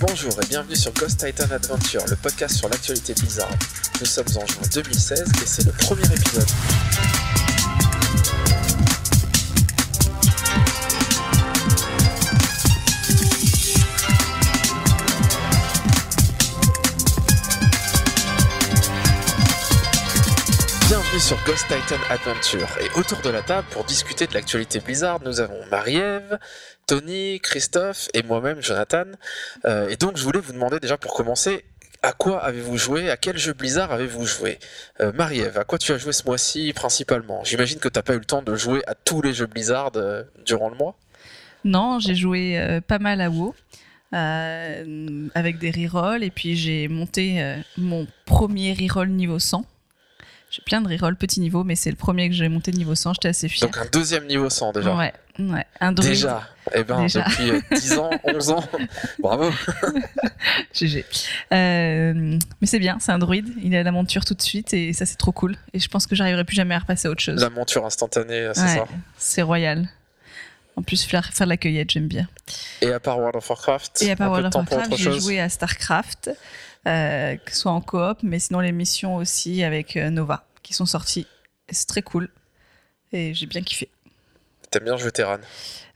Bonjour et bienvenue sur Ghost Titan Adventure, le podcast sur l'actualité Blizzard. Nous sommes en juin 2016 et c'est le premier épisode. Sur Ghost Titan Adventure. Et autour de la table pour discuter de l'actualité Blizzard, nous avons Marie-Ève, Tony, Christophe et moi-même Jonathan. Euh, et donc je voulais vous demander déjà pour commencer, à quoi avez-vous joué? À quel jeu Blizzard avez-vous joué? Euh, Marie-Ève, à quoi tu as joué ce mois-ci principalement? J'imagine que tu n'as pas eu le temps de jouer à tous les jeux Blizzard durant le mois. Non, j'ai joué euh, pas mal à WoW. euh, avec des rerolls et puis j'ai monté mon premier reroll niveau 100 j'ai plein de rerolls petit niveau mais c'est le premier que j'ai monté niveau 100 j'étais assez fière Donc un deuxième niveau 100 déjà ouais, ouais. un druide Déjà Eh ben Déjà. depuis euh, 10 ans, 11 ans Bravo GG. Euh, mais c'est bien, c'est un druide, il a la monture tout de suite et ça c'est trop cool. Et je pense que j'arriverai plus jamais à repasser à autre chose. La monture instantanée, c'est Ouais, ça c'est royal. En plus, faire, faire de la cueillette, j'aime bien. Et à part World of Warcraft Et à part World of Warcraft, j'ai joué à StarCraft, euh, que ce soit en coop, mais sinon les missions aussi avec euh, Nova, qui sont sorties. C'est très cool. Et j'ai bien kiffé. T'aimes bien jouer Terran?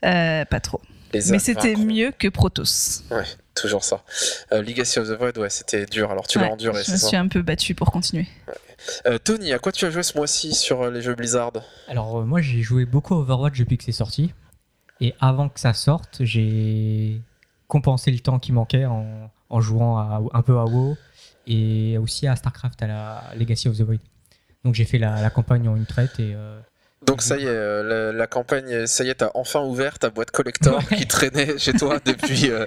Euh, pas trop. Les Mais c'était mieux que Protoss. Ouais, toujours ça. Euh, Legacy of the Void, ouais, c'était dur. Alors tu l'as enduré, je me ça? suis un peu battue pour continuer. Euh, Tony, à quoi tu as joué ce mois-ci sur euh, les jeux Blizzard? Alors euh, moi j'ai joué beaucoup à Overwatch depuis que c'est sorti. Et avant que ça sorte, j'ai compensé le temps qui manquait en, en jouant à- un peu à WoW et aussi à StarCraft, à la Legacy of the Void. Donc j'ai fait la, la campagne en une traite et euh, Donc ça y est, euh, la, la campagne, ça y est, t'as enfin ouvert ta boîte collector qui traînait chez toi depuis euh,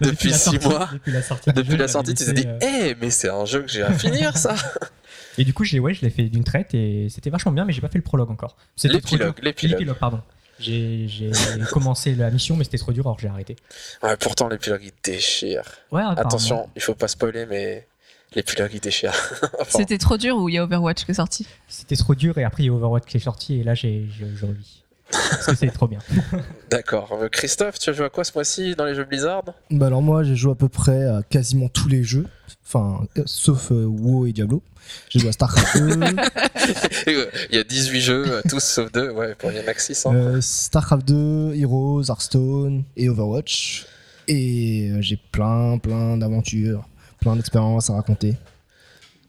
depuis 6 sortie- mois. Depuis la sortie, Depuis jeu, la sortie, tu t'es dit, laissé, eh, euh, mais c'est un jeu que j'ai à finir, ça Et du coup, j'ai ouais, je l'ai fait d'une traite et c'était vachement bien, mais j'ai pas fait le prologue encore. L'épilogue. L'épilogue, pardon. J'ai j'ai commencé la mission, mais c'était trop dur, alors j'ai arrêté. Ouais, pourtant, l'épilogue, il déchire. Ouais, apparemment. Attention, il faut pas spoiler, mais l'épilogue, il déchire. Enfin, C'était trop dur ou il y a Overwatch qui est sorti? C'était trop dur et après il y a Overwatch qui est sorti et là j'ai revis. Parce que c'est trop bien. D'accord. Euh, Christophe, tu as joué à quoi ce mois-ci dans les jeux Blizzard? Bah alors moi j'ai joué à peu près à quasiment tous les jeux, enfin euh, sauf euh, WoW et Diablo. J'ai joué à StarCraft 2, Euh, Il y a 18 jeux, tous sauf deux. Ouais, pour Yanaxis. Hein. euh, StarCraft 2, Heroes, Hearthstone et Overwatch. Et euh, j'ai plein plein d'aventures, plein d'expériences à raconter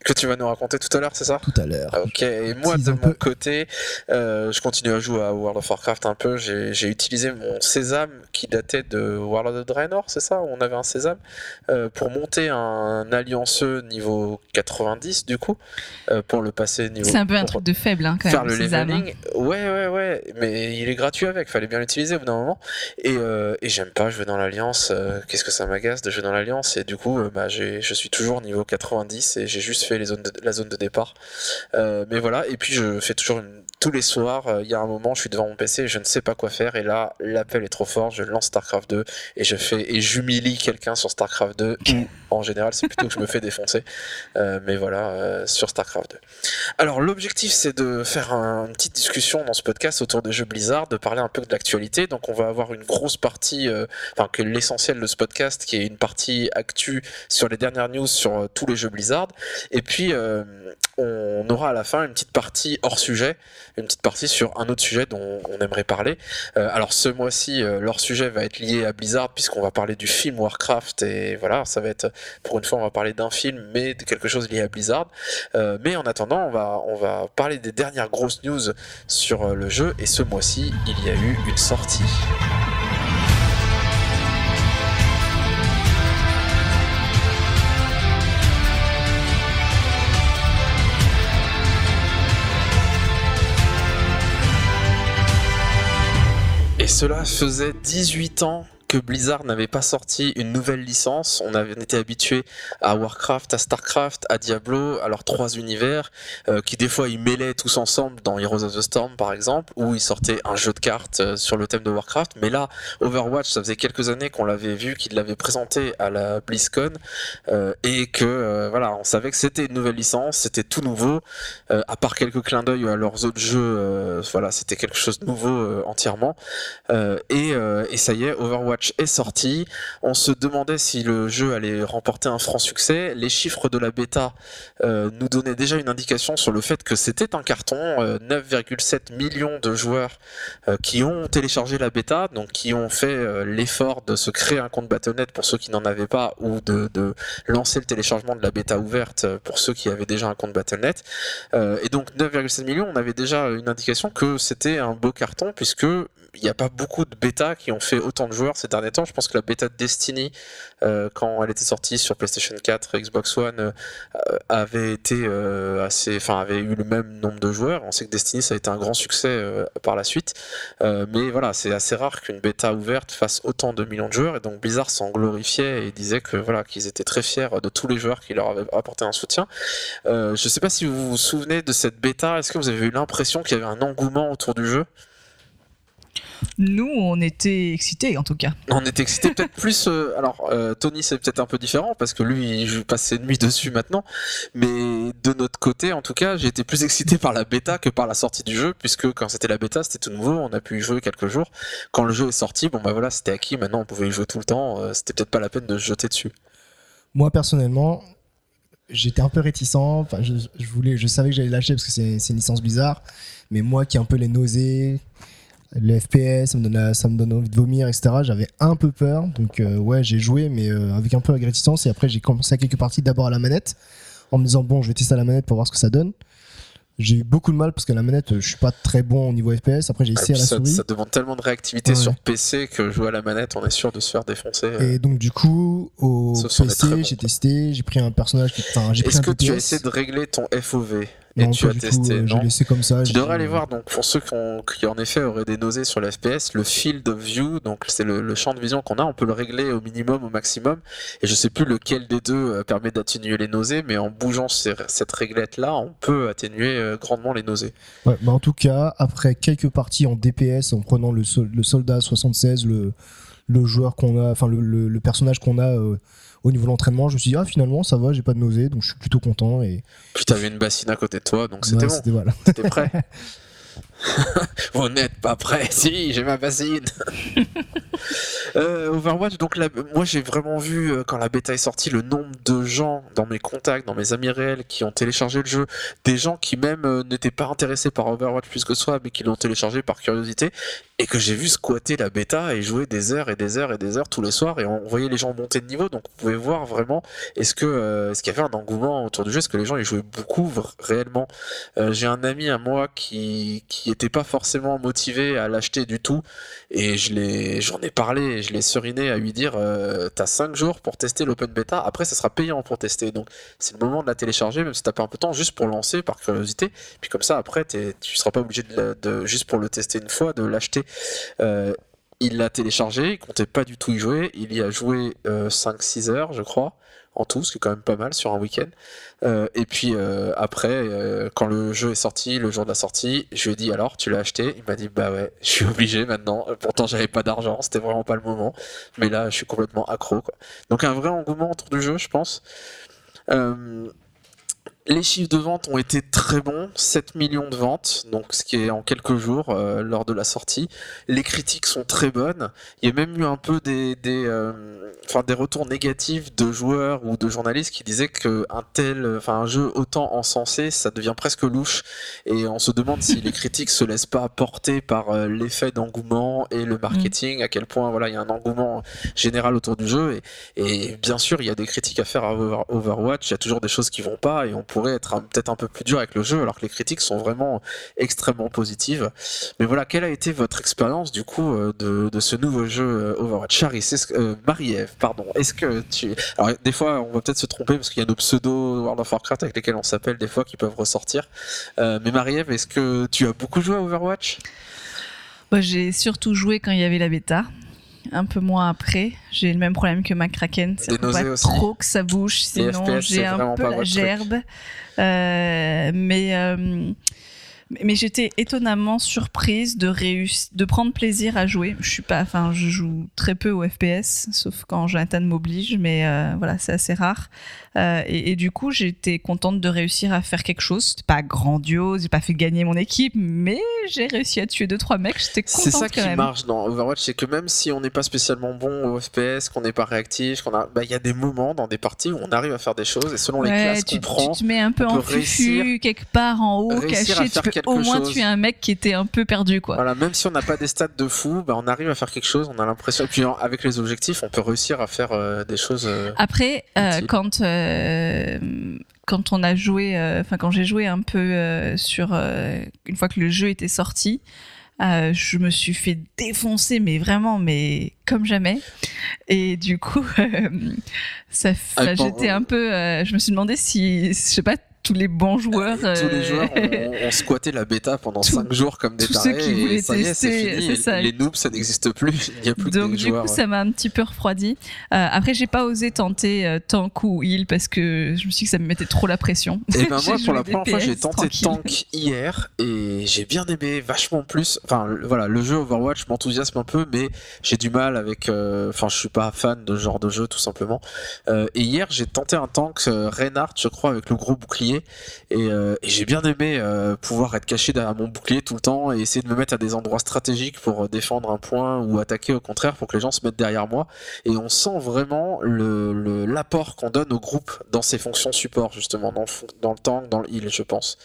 Que tu vas nous raconter tout à l'heure, c'est ça? Tout à l'heure. Ok, et moi de mon peu. côté, euh, je continue à jouer à World of Warcraft un peu. J'ai utilisé mon sésame qui datait de World of Draenor, c'est ça? On avait un sésame euh, pour monter un allianceux niveau 90 du coup, euh, pour le passer niveau. C'est un peu un truc de faible hein, quand Faire même. le Sésame, hein. leveling, ouais, ouais, ouais, mais il est gratuit avec, fallait bien l'utiliser au bout d'un moment. Et, euh, et j'aime pas jouer dans l'Alliance, euh, qu'est-ce que ça m'agace de jouer dans l'Alliance, et du coup, euh, bah, je suis toujours niveau 90 et j'ai juste fait la zone de départ. Euh, mais voilà, et puis je fais toujours une- tous les soirs, euh, il y a un moment, je suis devant mon PC et je ne sais pas quoi faire, et là, l'appel est trop fort, je lance StarCraft 2 et je fais et j'humilie quelqu'un sur StarCraft 2, ou en général, c'est plutôt que je me fais défoncer. Euh, mais voilà, euh, sur StarCraft 2. Alors l'objectif c'est de faire un- une petite discussion dans ce podcast autour des jeux Blizzard, de parler un peu de l'actualité. Donc on va avoir une grosse partie, enfin que l'essentiel de ce podcast qui est une partie actu sur les dernières news sur tous les jeux Blizzard. Et puis on aura à la fin une petite partie hors sujet, une petite partie sur un autre sujet dont on aimerait parler. Euh, alors ce mois-ci euh, leur sujet va être lié à Blizzard puisqu'on va parler du film Warcraft et voilà ça va être pour une fois on va parler d'un film mais de quelque chose lié à Blizzard. Euh, mais en attendant, on va, on va parler des dernières grosses news sur le jeu. Et ce mois-ci, il y a eu une sortie. Et cela faisait 18 ans que Blizzard n'avait pas sorti une nouvelle licence. On avait était habitué à Warcraft, à Starcraft, à Diablo, à leurs trois univers, euh, qui des fois ils mêlaient tous ensemble dans Heroes of the Storm par exemple, où ils sortaient un jeu de cartes euh, sur le thème de Warcraft. Mais là, Overwatch, ça faisait quelques années qu'on l'avait vu, qu'il l'avait présenté à la BlizzCon, euh, et que voilà, on savait que c'était une nouvelle licence, c'était tout nouveau, à part quelques clins d'œil à leurs autres jeux, voilà, c'était quelque chose de nouveau entièrement. Et, et ça y est, Overwatch Est sorti. On se demandait si le jeu allait remporter un franc succès. Les chiffres de la bêta euh, nous donnaient déjà une indication sur le fait que c'était un carton. Euh, 9,7 millions de joueurs euh, qui ont téléchargé la bêta, donc qui ont fait euh, l'effort de se créer un compte Battle.net pour ceux qui n'en avaient pas ou de, de lancer le téléchargement de la bêta ouverte euh, pour ceux qui avaient déjà un compte Battle.net. Euh, et donc 9,7 millions, on avait déjà une indication que c'était un beau carton puisque il n'y a pas beaucoup de bêtas qui ont fait autant de joueurs ces derniers temps. Je pense que la bêta de Destiny, euh, quand elle était sortie sur PlayStation 4, Xbox One, euh, avait été euh, assez, enfin avait eu le même nombre de joueurs. On sait que Destiny ça a été un grand succès par la suite, mais voilà, c'est assez rare qu'une bêta ouverte fasse autant de millions de joueurs. Et donc Blizzard s'en glorifiait et disait que voilà qu'ils étaient très fiers de tous les joueurs qui leur avaient apporté un soutien. Je sais pas si vous vous souvenez de cette bêta. Est-ce que vous avez eu l'impression qu'il y avait un engouement autour du jeu? Nous, on était excités en tout cas. On était excité peut-être plus. euh, alors euh, Tony c'est peut-être un peu différent parce que lui il passe ses nuits dessus maintenant. Mais de notre côté en tout cas j'ai été plus excité par la bêta que par la sortie du jeu puisque quand c'était la bêta c'était tout nouveau, on a pu y jouer quelques jours. Quand le jeu est sorti bon bah voilà c'était acquis, maintenant on pouvait y jouer tout le temps. euh, c'était peut-être pas la peine de se jeter dessus. Moi, personnellement, j'étais un peu réticent. Enfin, je, je voulais, je savais que j'allais lâcher parce que c'est c'est une licence bizarre. Mais moi qui ai un peu les nausées, le FPS, ça me donne, la- ça me donne envie de vomir, etc. J'avais un peu peur. Donc, euh, ouais, j'ai joué, mais euh, avec un peu de réticence. Et après, j'ai commencé à quelques parties d'abord à la manette, en me disant, bon, je vais tester à la manette pour voir ce que ça donne. J'ai eu beaucoup de mal parce que la manette, euh, je suis pas très bon au niveau FPS. Après, j'ai essayé à la ça, souris. ça demande tellement de réactivité Ouais. sur PC que jouer à la manette on est sûr de se faire défoncer. euh. Et donc, du coup, au PC, bon. j'ai testé, j'ai pris un personnage qui. Enfin, j'ai Est-ce un que tu as essayé de régler ton FOV et tu as du tout, testé euh, non laissé comme ça. Tu devrais aller voir, donc pour ceux qui, ont- qui en effet auraient des nausées sur le FPS, le field of view, donc c'est le, le champ de vision qu'on a, on peut le régler au minimum, au maximum, et je sais plus lequel des deux euh, permet d'atténuer les nausées, mais en bougeant ces- cette réglette là, on peut atténuer euh, grandement les nausées. Ouais, bah en tout cas, après quelques parties en DPS, en prenant le, sol- le soldat 76, le, le joueur qu'on a, enfin le, le- le personnage qu'on a euh, au niveau de l'entraînement, je me suis dit, ah finalement ça va, j'ai pas de nausée, donc je suis plutôt content. Et Puis t'avais une bassine à côté de toi, donc c'était ouais, bon, c'était- voilà. prêt. Vous n'êtes pas prêt Si, j'ai ma bassine Euh, Overwatch, donc la- moi j'ai vraiment vu euh, quand la bêta est sortie le nombre de gens dans mes contacts, dans mes amis réels qui ont téléchargé le jeu, des gens qui même euh, n'étaient pas intéressés par Overwatch plus que soi, mais qui l'ont téléchargé par curiosité, et que j'ai vu squatter la bêta et jouer des heures et des heures et des heures tous les soirs, et on voyait les gens monter de niveau, donc vous pouvez voir vraiment est-ce que euh, est-ce qu'il y avait un engouement autour du jeu, est-ce que les gens y jouaient beaucoup réellement? Euh, j'ai un ami à moi qui qui était pas forcément motivé à l'acheter du tout et je l'ai j'en ai parlé et je l'ai seriné à lui dire euh, t'as 5 jours pour tester l'open beta après ça sera payant pour tester. Donc c'est le moment de la télécharger même si t'as pas un peu de temps juste pour lancer par curiosité. Puis comme ça après tu seras pas obligé de- juste pour le tester une fois de l'acheter Euh, il l'a téléchargé il comptait pas du tout y jouer il y a joué 5-6 heures je crois en tout, ce qui est quand même pas mal sur un week-end. Euh, et puis euh, après, euh, quand le jeu est sorti, le jour de la sortie, je lui ai dit alors, tu l'as acheté? Il m'a dit bah ouais, je suis obligé maintenant. Euh, Pourtant, j'avais pas d'argent, c'était vraiment pas le moment. Mais là, je suis complètement accro. Donc un vrai engouement autour du jeu, je pense. Les chiffres de vente ont été très bons, 7 millions de ventes, donc ce qui est en quelques jours euh, lors de la sortie. Les critiques sont très bonnes. Il y a même eu un peu des, des, euh, enfin, des retours négatifs de joueurs ou de journalistes qui disaient que un tel, enfin un jeu autant encensé, ça devient presque louche. Et on se demande si les critiques se laissent pas porter par euh, l'effet d'engouement et le marketing, à quel point voilà il y a un engouement général autour du jeu. Et, et bien sûr, il y a des critiques à faire à Over- Overwatch. Il y a toujours des choses qui vont pas et on pourrait être peut-être un peu plus dur avec le jeu, alors que les critiques sont vraiment extrêmement positives. Mais voilà, quelle a été votre expérience du coup euh, de, ce nouveau jeu euh, Overwatch? Charis, euh, Marie-Ève, pardon, est-ce que tu... Alors des fois on va peut-être se tromper parce qu'il y a nos pseudo World of Warcraft avec lesquels on s'appelle des fois qui peuvent ressortir. Euh, mais Marie-Ève, est-ce que tu as beaucoup joué à Overwatch? Moi, j'ai surtout joué quand il y avait la bêta. Un peu moins après, j'ai le même problème que McCracken. C'est pas aussi trop que ça bouge, sinon j'ai un peu la gerbe. Euh, mais euh, Mais, j'étais étonnamment surprise de réussir, de prendre plaisir à jouer. Je suis pas, enfin, je joue très peu au FPS, sauf quand Jonathan m'oblige, mais euh, voilà, c'est assez rare. Euh, et, et du coup, j'étais contente de réussir à faire quelque chose. C'était pas grandiose, j'ai pas fait gagner mon équipe, mais j'ai réussi à tuer deux trois mecs. J'étais contente C'est ça quand qui même. marche dans Overwatch, c'est que même si on n'est pas spécialement bon au FPS, qu'on n'est pas réactif, qu'on a, bah, il y a des moments dans des parties où on arrive à faire des choses et selon les classes tu, qu'on prend, tu te mets un peu en fufu quelque part en haut, caché. Tu peux au moins chose. tuer un mec qui était un peu perdu, quoi. Voilà, même si on n'a pas des stats de fou, bah, on arrive à faire quelque chose, on a l'impression. Et puis avec les objectifs, on peut réussir à faire euh, des choses. euh, Après, euh, quand quand on a joué, euh, enfin quand j'ai joué un peu euh, sur euh, une fois que le jeu était sorti, euh, je me suis fait défoncer, mais vraiment, mais comme jamais. Et du coup, euh, ça, Ah, j'étais euh, un peu, euh, je me suis demandé si, je sais pas, tous les bons joueurs, Tous les euh, joueurs ont, ont squatté la bêta pendant Tous- 5 jours comme des tous ceux tarés. qui et ça est, fini. ça. Les noobs, ça n'existe plus. Il n'y a plus que Donc des du joueurs. coup, ça m'a un petit peu refroidi. Euh, après, j'ai pas osé tenter euh, tank ou heal parce que je me suis dit que ça me mettait trop la pression. Et ben J'ai moi, pour la première fois, j'ai tenté tranquille. Tank hier et j'ai bien aimé vachement plus. Enfin, voilà, le jeu Overwatch m'enthousiasme un peu, mais j'ai du mal avec. euh, Enfin, je suis pas fan de ce genre de jeu, tout simplement. Et hier, j'ai tenté un tank Reinhardt, je crois, avec le gros bouclier, et, euh, et j'ai bien aimé euh, pouvoir être caché derrière mon bouclier tout le temps et essayer de me mettre à des endroits stratégiques pour euh, défendre un point ou attaquer au contraire pour que les gens se mettent derrière moi. Et on sent vraiment l'apport qu'on donne au groupe dans ses fonctions support, justement, dans dans le tank, dans le heal, je pense.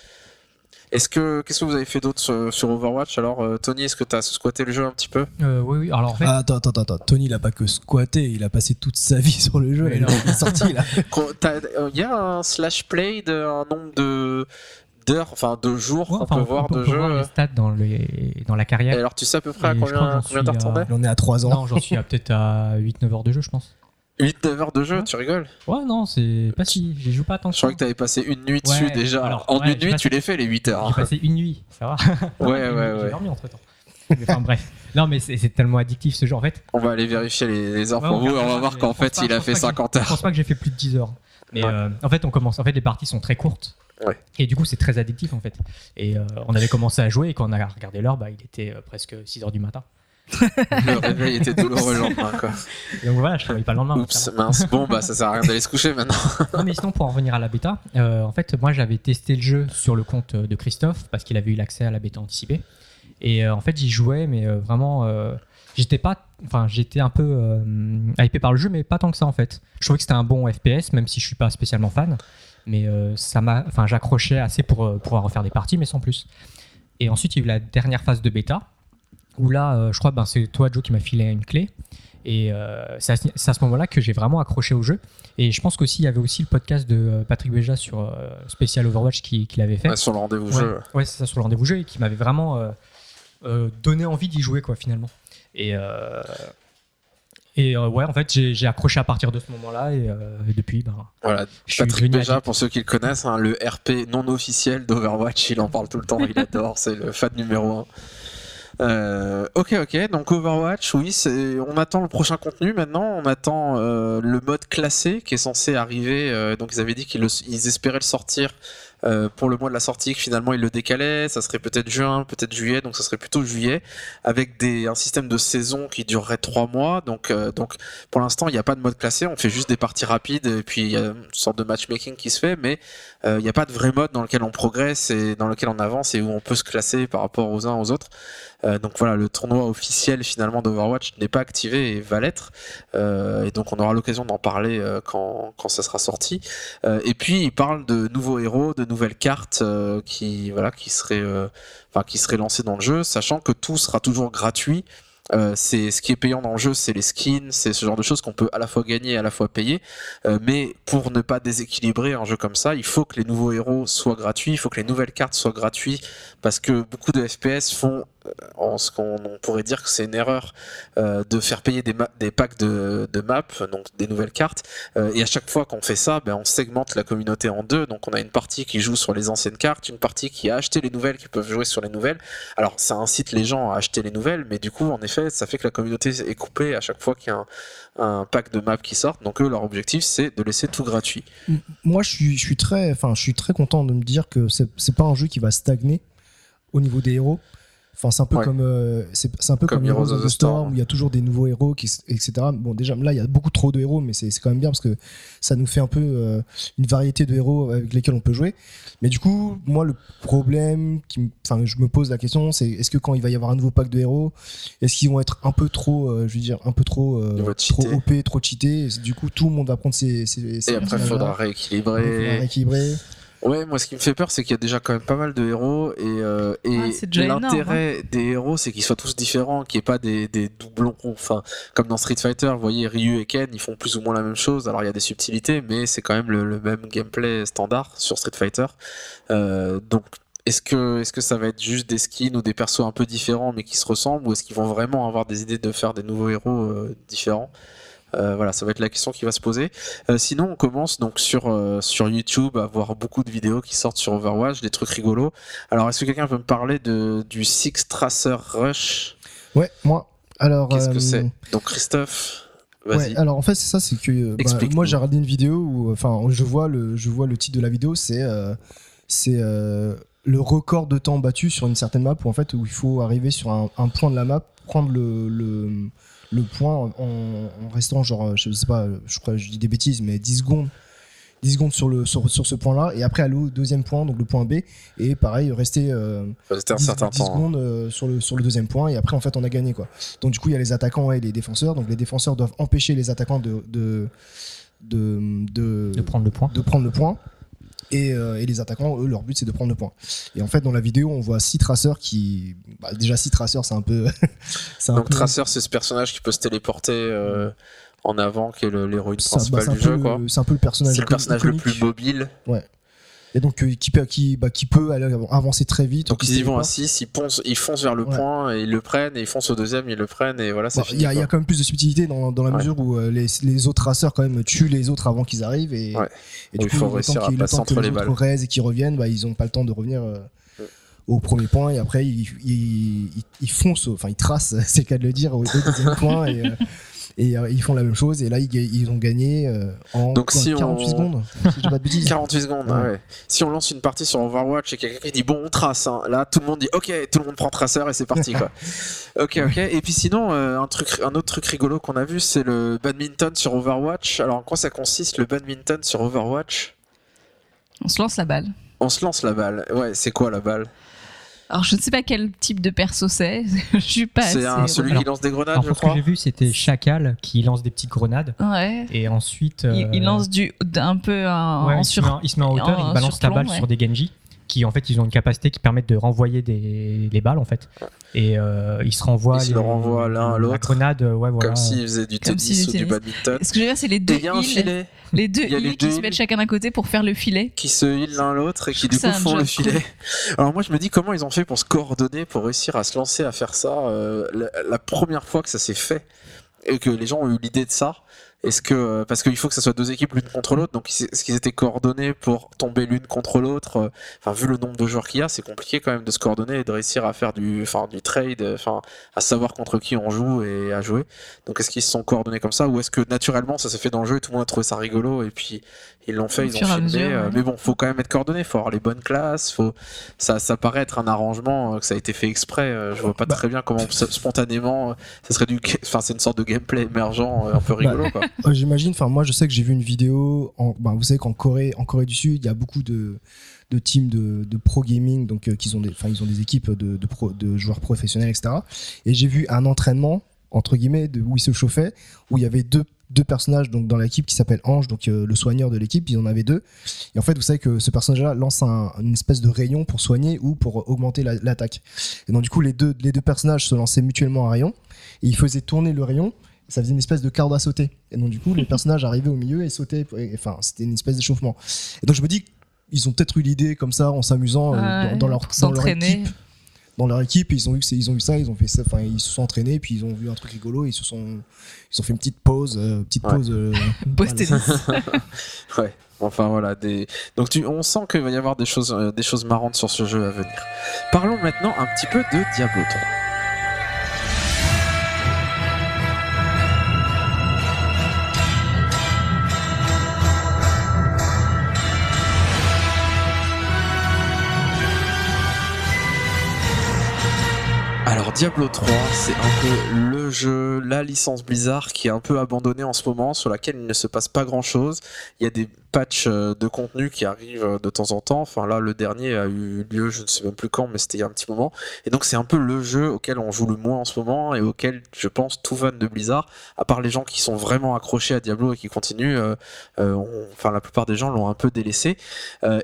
Est-ce que qu'est-ce que vous avez fait d'autre sur, sur Overwatch Alors, euh, Tony, est-ce que tu as squatté le jeu un petit peu? Euh, oui, oui. Alors en fait, Ah, attends, attends, attends. Tony, il a pas que squatté, il a passé toute sa vie sur le jeu. Mais Il est sorti là. Il y a un slash play de un nombre de d'heures, enfin de jours ouais, qu'on enfin, peut on, voir on peut de jeu. voir les stats dans, les, dans la Et carrière. alors, tu sais à peu près à combien, combien d'heures à- en est à 3 ans. Non, j'en suis à peut-être à 8-9 heures de jeu, je pense. 8-9 heures de jeu, Ouais. tu rigoles Ouais, non, c'est pas si. Je joue pas tant que Je ça. crois que t'avais passé une nuit dessus Ouais, déjà. alors, en ouais, une nuit, passé- tu les fais les 8 heures. J'ai passé une nuit, ça va. Ouais, J'ai- ouais, J'ai ouais. dormi entre temps. Enfin bref. Non, mais c'est tellement addictif ce jeu. En fait, On va aller vérifier les, les heures Ouais, pour on vous et on va voir mais qu'en je fait, pas- il a je fait pas que 50 je heures. pense pas que j'ai fait plus de 10 heures. Mais Ouais. euh, en fait, on commence. En fait, les parties sont très courtes. Ouais. Et du coup, c'est très addictif en fait. Et euh, on avait commencé à jouer et quand on a regardé l'heure, bah, il était euh, presque 6 heures du matin. Le réveil était douloureux le lendemain, quoi. Donc voilà, je travaille pas le lendemain. Oups, mince. Bon, bah, ça sert à rien d'aller se coucher maintenant. Non, mais sinon, pour en revenir à la bêta, euh, en fait, moi, j'avais testé le jeu sur le compte de Christophe parce qu'il avait eu l'accès à la bêta anticipée. Et euh, en fait, j'y jouais, mais euh, vraiment, euh, j'étais pas, enfin, j'étais un peu euh, hypé par le jeu, mais pas tant que ça en fait. Je trouvais que c'était un bon FPS, même si je suis pas spécialement fan. Mais euh, ça m'a, enfin, j'accrochais assez pour euh, pouvoir refaire des parties, mais sans plus. Et ensuite, il y a eu la dernière phase de bêta où là, euh, je crois, ben, c'est toi, Joe, qui m'a filé une clé. Et euh, c'est à, ce- c'est à ce moment-là que j'ai vraiment accroché au jeu. Et je pense qu'aussi, il y avait aussi le podcast de euh, Patrick Béja sur euh, Spécial Overwatch qui, qui l'avait fait. Ouais, sur le rendez-vous Ouais, jeu. ouais, c'est ça, sur le rendez-vous jeu, et qui m'avait vraiment euh, donné envie d'y jouer, quoi, finalement. Et, et ouais, en fait, j'ai accroché à partir de ce moment-là, et, et depuis, ben, Voilà, je suis Patrick Béja, pour ceux qui le connaissent, hein, le RP non officiel d'Overwatch, il en parle tout le temps, il adore, c'est le fan numéro 1. Euh, ok, ok, donc Overwatch, oui, on attend le prochain contenu maintenant, on attend euh, le mode classé qui est censé arriver, euh, donc ils avaient dit qu'ils espéraient le sortir pour le mois de la sortie, finalement ils le décalaient, ça serait peut-être juin, peut-être juillet, donc ça serait plutôt juillet, avec un système de saison qui durerait trois mois, donc, euh, pour l'instant il n'y a pas de mode classé, on fait juste des parties rapides, et puis il y a une sorte de matchmaking qui se fait, mais euh, il n'y a pas de vrai mode dans lequel on progresse et dans lequel on avance et où on peut se classer par rapport aux uns aux autres. Euh, donc voilà, le tournoi officiel finalement d'Overwatch n'est pas activé et va l'être. Euh, et donc on aura l'occasion d'en parler euh, quand, ça sera sorti. Euh, et puis il parle de nouveaux héros, de nouvelles cartes euh, qui voilà qui seraient euh, enfin lancées dans le jeu, sachant que tout sera toujours gratuit. Euh, c'est ce qui est payant dans le jeu, c'est les skins, c'est ce genre de choses qu'on peut à la fois gagner et à la fois payer. Mais pour ne pas déséquilibrer un jeu comme ça, il faut que les nouveaux héros soient gratuits, il faut que les nouvelles cartes soient gratuites, parce que beaucoup de FPS font en ce qu'on on pourrait dire que c'est une erreur euh, de faire payer des, packs de, de maps, donc des nouvelles cartes. Euh, et à chaque fois qu'on fait ça, ben, on segmente la communauté en deux. Donc on a une partie qui joue sur les anciennes cartes, une partie qui a acheté les nouvelles, qui peuvent jouer sur les nouvelles. Alors ça incite les gens à acheter les nouvelles, mais du coup, en effet, ça fait que la communauté est coupée à chaque fois qu'il y a un, pack de maps qui sort. Donc eux, leur objectif, c'est de laisser tout gratuit. Moi, je suis, je suis très, je suis très content de me dire que c'est pas un jeu qui va stagner. au niveau des héros. Enfin, c'est un peu Ouais. comme euh, c'est c'est un peu Comme comme, Heroes of the Storm où il y a toujours des nouveaux héros, qui, etc. Bon, déjà là, il y a beaucoup trop de héros, mais c'est c'est quand même bien parce que ça nous fait un peu euh, une variété de héros avec lesquels on peut jouer. Mais du coup, moi, le problème, qui, enfin, je me pose la question, c'est est-ce que quand il va y avoir un nouveau pack de héros, est-ce qu'ils vont être un peu trop, euh, je veux dire, un peu trop, trop. OP, trop cheatés? Du coup, tout le monde va prendre ses, ses, ses Et après, il faudra Il faudra rééquilibrer. Ouais, moi, ce qui me fait peur, c'est qu'il y a déjà quand même pas mal de héros. Et, euh, et Ouais, énorme, l'intérêt des héros, c'est qu'ils soient tous différents, qu'il n'y ait pas des, des doublons. Enfin, comme dans Street Fighter, vous voyez, Ryu et Ken, ils font plus ou moins la même chose. Alors, il y a des subtilités, mais c'est quand même le, le même gameplay standard sur Street Fighter. Euh, donc, est-ce que, est-ce que ça va être juste des skins ou des persos un peu différents, mais qui se ressemblent, ou est-ce qu'ils vont vraiment avoir des idées de faire des nouveaux héros euh, différents? Euh, voilà, ça va être la question qui va se poser. Euh, sinon, on commence donc sur, euh, sur YouTube à voir beaucoup de vidéos qui sortent sur Overwatch, des trucs rigolos. Alors, est-ce que quelqu'un peut me parler de, du Six Tracer Rush? Ouais, moi. Alors, Qu'est-ce que c'est? Donc, Christophe. Ouais, alors en fait c'est ça, c'est que bah, moi j'ai regardé une vidéo où, enfin, je vois le, je vois le titre de la vidéo, c'est, c'est le record de temps battu sur une certaine map où en fait où il faut arriver sur un, un point de la map, prendre le, le, le point en, en restant genre, je sais pas, je crois, je dis des bêtises, mais 10 secondes. 10 secondes sur, le, sur, sur ce point-là et après aller au deuxième point donc le point B et pareil rester euh, C'était un 10, certain 10 temps. hein. secondes euh, sur, le, sur le deuxième point et après en fait on a gagné quoi. Donc du coup il y a les attaquants et les défenseurs. Donc les défenseurs doivent empêcher les attaquants de de de, de, de prendre le point. de prendre le point. Et, euh, et les attaquants, eux, leur but c'est de prendre le point. Et en fait, dans la vidéo, on voit six traceurs qui. bah, déjà, six traceurs, c'est un peu. c'est un Donc, peu- Tracer, c'est ce personnage qui peut se téléporter euh, en avant, qui est l'héroïne bah, principale du jeu. C'est un peu le personnage. Le personnage le iconique. plus mobile. Et donc, euh, qui, peut- qui, bah, qui peut aller avancer très vite. Donc, ils y vont à téléporte. 6, ils foncent, ils foncent vers le Ouais. point et ils le prennent, et ils foncent au deuxième, ils le prennent, et voilà, c'est Bon, fini. Il y, a- y quand même plus de subtilité dans, dans la Ouais. mesure où euh, les, les autres raceurs quand même tuent les autres avant qu'ils arrivent et, Ouais. et Donc, il faut réussir à qu'ils- passer temps que les les autres raisent et qu'ils reviennent, bah, ils ont pas le temps de revenir euh, au premier point et après ils, ils, ils- ils foncent, enfin ils tracent, c'est le cas de le dire, au, deuxième point et, et euh, ils font la même chose et là ils, ont gagné euh, en Donc, quoi, si on- 48 secondes, si j'ai pas de bêtises. 48 secondes, Ouais. ah ouais. Si on lance une partie sur Overwatch et quelqu'un qui dit bon, on trace, hein. là tout le monde dit ok, tout le monde prend Tracer et c'est parti quoi. ok, ok. Et puis sinon, euh, un, truc, un autre truc rigolo qu'on a vu, c'est le badminton sur Overwatch. Alors en quoi ça consiste le badminton sur Overwatch? On se lance la balle. On se lance la balle. Ouais, c'est quoi la balle? Alors, je ne sais pas quel type de perso c'est. je suis pas C'est un- assez- celui Alors, qui lance des grenades, Alors, je ce que crois. j'ai vu, c'était Chacal qui lance des petites grenades. Ouais. Et ensuite. Il, il euh, lance du, un peu en, ouais, en il, se sur. met, en- il se met en hauteur, en il balance la balle ouais. sur des Genji qui en fait ils ont une capacité qui permettent de renvoyer des, les balles en fait et euh, ils se renvoient Ils se les- le renvoient l'un à la l'autre. grenade euh, ouais voilà Comme s'il faisait du tennis ou du du badminton. Ce que je veux dire, c'est les Et deux il y a un îles, filet les deux Il y a les îles qui deux se mettent chacun d'un côté pour faire le filet. qui se heal l'un l'autre et Je qui du coup font le filet. Alors moi je me dis comment ils ont fait pour se coordonner pour réussir à se lancer à faire ça euh, la, la première fois que ça s'est fait et que les gens ont eu l'idée de ça? Est-ce que euh, parce qu'il faut que ça soit deux équipes l'une contre l'autre donc est-ce qu'ils étaient coordonnés pour tomber l'une contre l'autre euh, Enfin vu le nombre de joueurs qu'il y a c'est compliqué quand même de se coordonner et de réussir à faire du enfin du trade enfin à savoir contre qui on joue et à jouer. Donc est-ce qu'ils se sont coordonnés comme ça ou est-ce que naturellement ça s'est fait dans le jeu et tout le monde a trouvé ça rigolo et puis ils l'ont fait, ils ont filmé. mesure, euh, ouais. Mais bon, faut quand même être coordonné, faut avoir les bonnes classes, faut ça, ça paraît être un arrangement que ça a été fait exprès. euh, Je vois pas Bah. très bien comment spontanément, ça serait du, enfin c'est une sorte de gameplay émergent un peu rigolo quoi. J'imagine, enfin moi je sais que j'ai vu une vidéo, en, ben, vous savez qu'en Corée, en Corée du Sud, il y a beaucoup de, teams de, pro gaming, donc euh, qu'ils ont des, ils ont des équipes de, joueurs professionnels, etc. Et j'ai vu un entraînement entre guillemets de, où ils se chauffaient, où il y avait deux personnages donc dans l'équipe qui s'appelle Ange, donc euh, le soigneur de l'équipe, il y en avait deux. Et en fait, vous savez que ce personnage-là lance un- une espèce de rayon pour soigner ou pour augmenter la- l'attaque. et donc du coup, les deux les deux personnages se lançaient mutuellement un rayon et ils faisaient tourner le rayon ça faisait une espèce de corde à sauter. Et donc, du coup, les personnages arrivaient au milieu et sautaient. et- Enfin, c'était une espèce d'échauffement. Et donc, je me dis, ils ont peut-être eu l'idée comme ça, en s'amusant euh, Ouais, dans, dans leur, dans leur s'entraîner. équipe. Dans leur équipe, ils ont vu que ils ont vu ça, ils ont fait ça, enfin, ils se sont entraînés, puis ils ont vu un truc rigolo, et ils se sont, ils ont fait une petite pause, euh, petite Ouais. pause. euh, voilà. Ouais. Enfin voilà, des... donc tu... on sent qu'il va y avoir des choses, euh, des choses marrantes sur ce jeu à venir. Parlons maintenant un petit peu de Diablo 3. Diablo 3, c'est un peu le jeu, la licence Blizzard qui est un peu abandonnée en ce moment, sur laquelle il ne se passe pas grand chose. Il y a des patchs euh, de contenu qui arrivent euh, de temps en temps. Enfin là, le dernier a eu lieu, je ne sais même plus quand, mais c'était il y a un petit moment. Et donc c'est un peu le jeu auquel on joue le moins en ce moment et auquel je pense tout fan de Blizzard, à part les gens qui sont vraiment accrochés à Diablo et qui continuent, euh, enfin la plupart des gens l'ont un peu délaissé.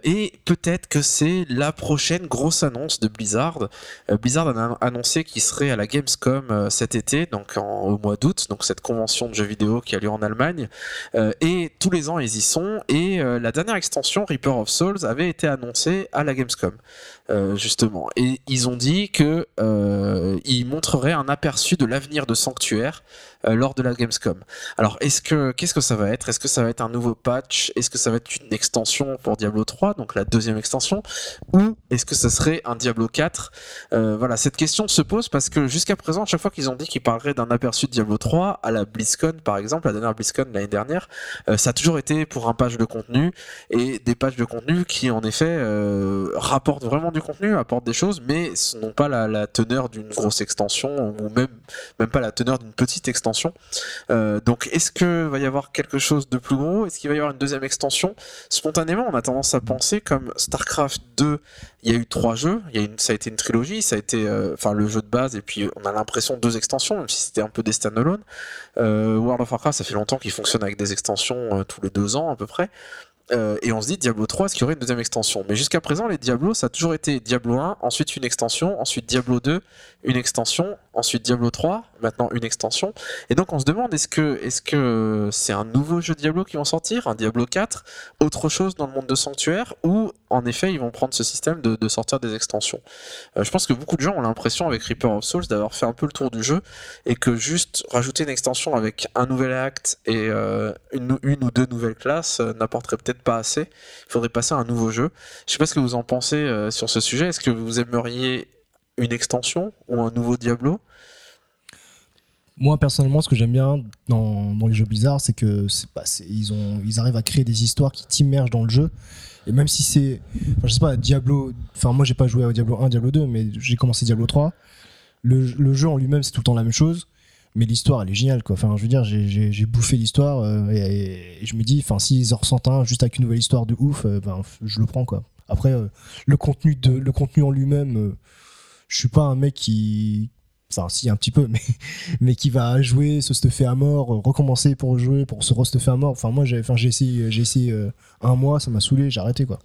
et peut-être que c'est la prochaine grosse annonce de Blizzard. Blizzard a annoncé qu'il serait à la Gamescom cet été, donc au mois d'août, donc cette convention de jeux vidéo qui a lieu en Allemagne. et tous les ans ils y sont. Et euh, la dernière extension, Reaper of Souls, avait été annoncée à la Gamescom, euh, justement. Et ils ont dit que euh, montreraient un aperçu de l'avenir de Sanctuaire lors de la Gamescom. Alors, est-ce que qu'est-ce que ça va être? Est-ce que ça va être un nouveau patch? Est-ce que ça va être une extension pour Diablo 3, donc la deuxième extension, ou est-ce que ça serait un Diablo 4 euh, Voilà, cette question se pose parce que jusqu'à présent, à chaque fois qu'ils ont dit qu'ils parleraient d'un aperçu de Diablo 3 à la BlizzCon, par exemple, la dernière BlizzCon l'année dernière, euh, ça a toujours été pour un page de contenu et des pages de contenu qui, en effet, rapportent vraiment du contenu, apportent des choses, mais n'ont pas la, la teneur d'une grosse extension ou même même pas la teneur d'une petite extension euh, donc est-ce que va y avoir quelque chose de plus gros? Est-ce qu'il va y avoir une deuxième extension? Spontanément, on a tendance à penser comme StarCraft 2, il y a eu trois jeux, ça a été une trilogie, ça a été euh, le jeu de base et puis on a l'impression deux extensions, même si c'était un peu des standalone. Euh, World of Warcraft, ça fait longtemps qu'il fonctionne avec des extensions tous les deux ans à peu près. Et on se dit Diablo 3, est-ce qu'il y aurait une deuxième extension? Mais jusqu'à présent, les Diablo, ça a toujours été Diablo 1, ensuite une extension, ensuite Diablo 2, une extension, ensuite Diablo 3, maintenant une extension. Et donc on se demande est-ce que est-ce que c'est un nouveau jeu Diablo qui vont sortir, un Diablo 4, autre chose dans le monde de Sanctuaire, ou en effet ils vont prendre ce système de, sortir des extensions? Euh, je pense que beaucoup de gens ont l'impression avec Reaper of Souls d'avoir fait un peu le tour du jeu et que juste rajouter une extension avec un nouvel acte et euh, une, ou deux nouvelles classes n'apporterait peut-être pas assez. Il faudrait passer à un nouveau jeu. Je sais pas ce que vous en pensez euh, sur ce sujet. Est-ce que vous aimeriez une extension ou un nouveau Diablo? Moi personnellement, ce que j'aime bien dans, les jeux bizarres, c'est que ils ont, ils arrivent à créer des histoires qui t'immergent dans le jeu. Et même si c'est, je sais pas, Diablo, enfin moi j'ai pas joué à Diablo 1, Diablo 2, mais j'ai commencé Diablo 3. Le, le jeu en lui-même c'est tout le temps la même chose mais l'histoire elle est géniale quoi enfin je veux dire j'ai bouffé l'histoire euh, et, je me dis enfin s'ils en ressentent un juste avec une nouvelle histoire de ouf euh, ben je le prends quoi après euh, le contenu de le contenu en lui-même je suis pas un mec qui enfin si un petit peu mais mais qui va jouer se stuffer à mort recommencer pour jouer pour se restuffer à mort. Enfin moi j'ai essayé j'ai essayé un mois ça m'a saoulé j'ai arrêté quoi.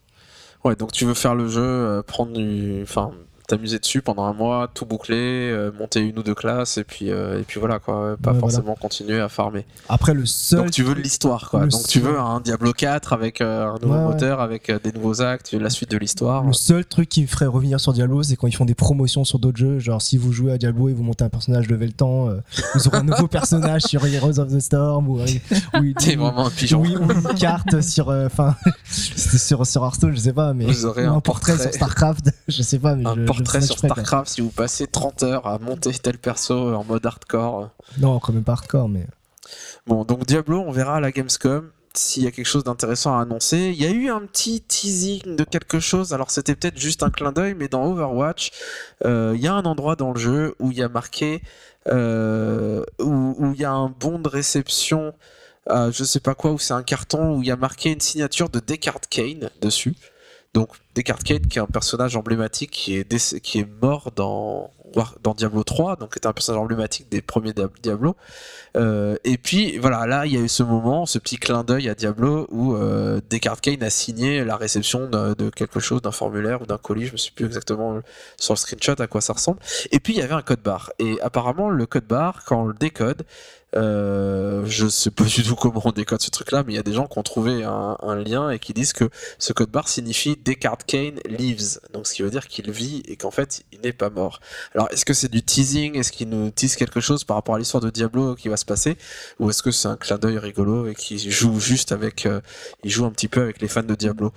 Ouais donc tu veux faire le jeu prendre du enfin t'amuser dessus pendant un mois, tout boucler, euh, monter une ou deux classes et puis euh, et puis voilà quoi, pas forcément continuer à farmer. Après le seul Donc tu veux de l'histoire quoi. Donc tu veux un Diablo 4 avec euh, un nouveau moteur avec des nouveaux actes, la suite de l'histoire. Le seul truc qui me ferait revenir sur Diablo, c'est quand ils font des promotions sur d'autres jeux, genre si vous jouez à Diablo et vous montez un personnage level le temps, vous aurez un nouveau personnage sur Heroes of the Storm ou, oui, vraiment un pigeon. Oui, ou une carte sur enfin sur sur Hearthstone, je sais pas mais vous aurez un, portrait, sur Starcraft, je sais pas mais portrait sur StarCraft si vous passez 30 heures à monter tel perso en mode hardcore. Non, quand même pas hardcore, mais. Bon, donc Diablo, on verra à la Gamescom s'il y a quelque chose d'intéressant à annoncer. Il y a eu un petit teasing de quelque chose, alors c'était peut-être juste un clin d'œil, mais dans Overwatch, euh, il y a un endroit dans le jeu où il y a marqué, euh, où, il y a un bon de réception, euh, je sais pas quoi, où c'est un carton où il y a marqué une signature de Descartes Kane dessus. Donc Descartes Kane qui est un personnage emblématique qui est, mort dans, Diablo 3, donc est un personnage emblématique des premiers Diablo. Euh, et puis voilà, là il y a eu ce moment, ce petit clin d'œil à Diablo où euh, Descartes Kane a signé la réception de, quelque chose, d'un formulaire ou d'un colis, je me suis plus exactement sur le screenshot à quoi ça ressemble. Et puis il y avait un code barre. Et apparemment le code barre, quand on le décode, euh, je sais pas du tout comment on décode ce truc-là, mais il y a des gens qui ont trouvé un, lien et qui disent que ce code barre signifie Descartes Kane lives, donc ce qui veut dire qu'il vit et qu'en fait il n'est pas mort. Alors est-ce que c'est du teasing? Est-ce qu'il nous tease quelque chose par rapport à l'histoire de Diablo qui va se passer, ou est-ce que c'est un clin d'œil rigolo et qui joue juste avec, euh, il joue un petit peu avec les fans de Diablo?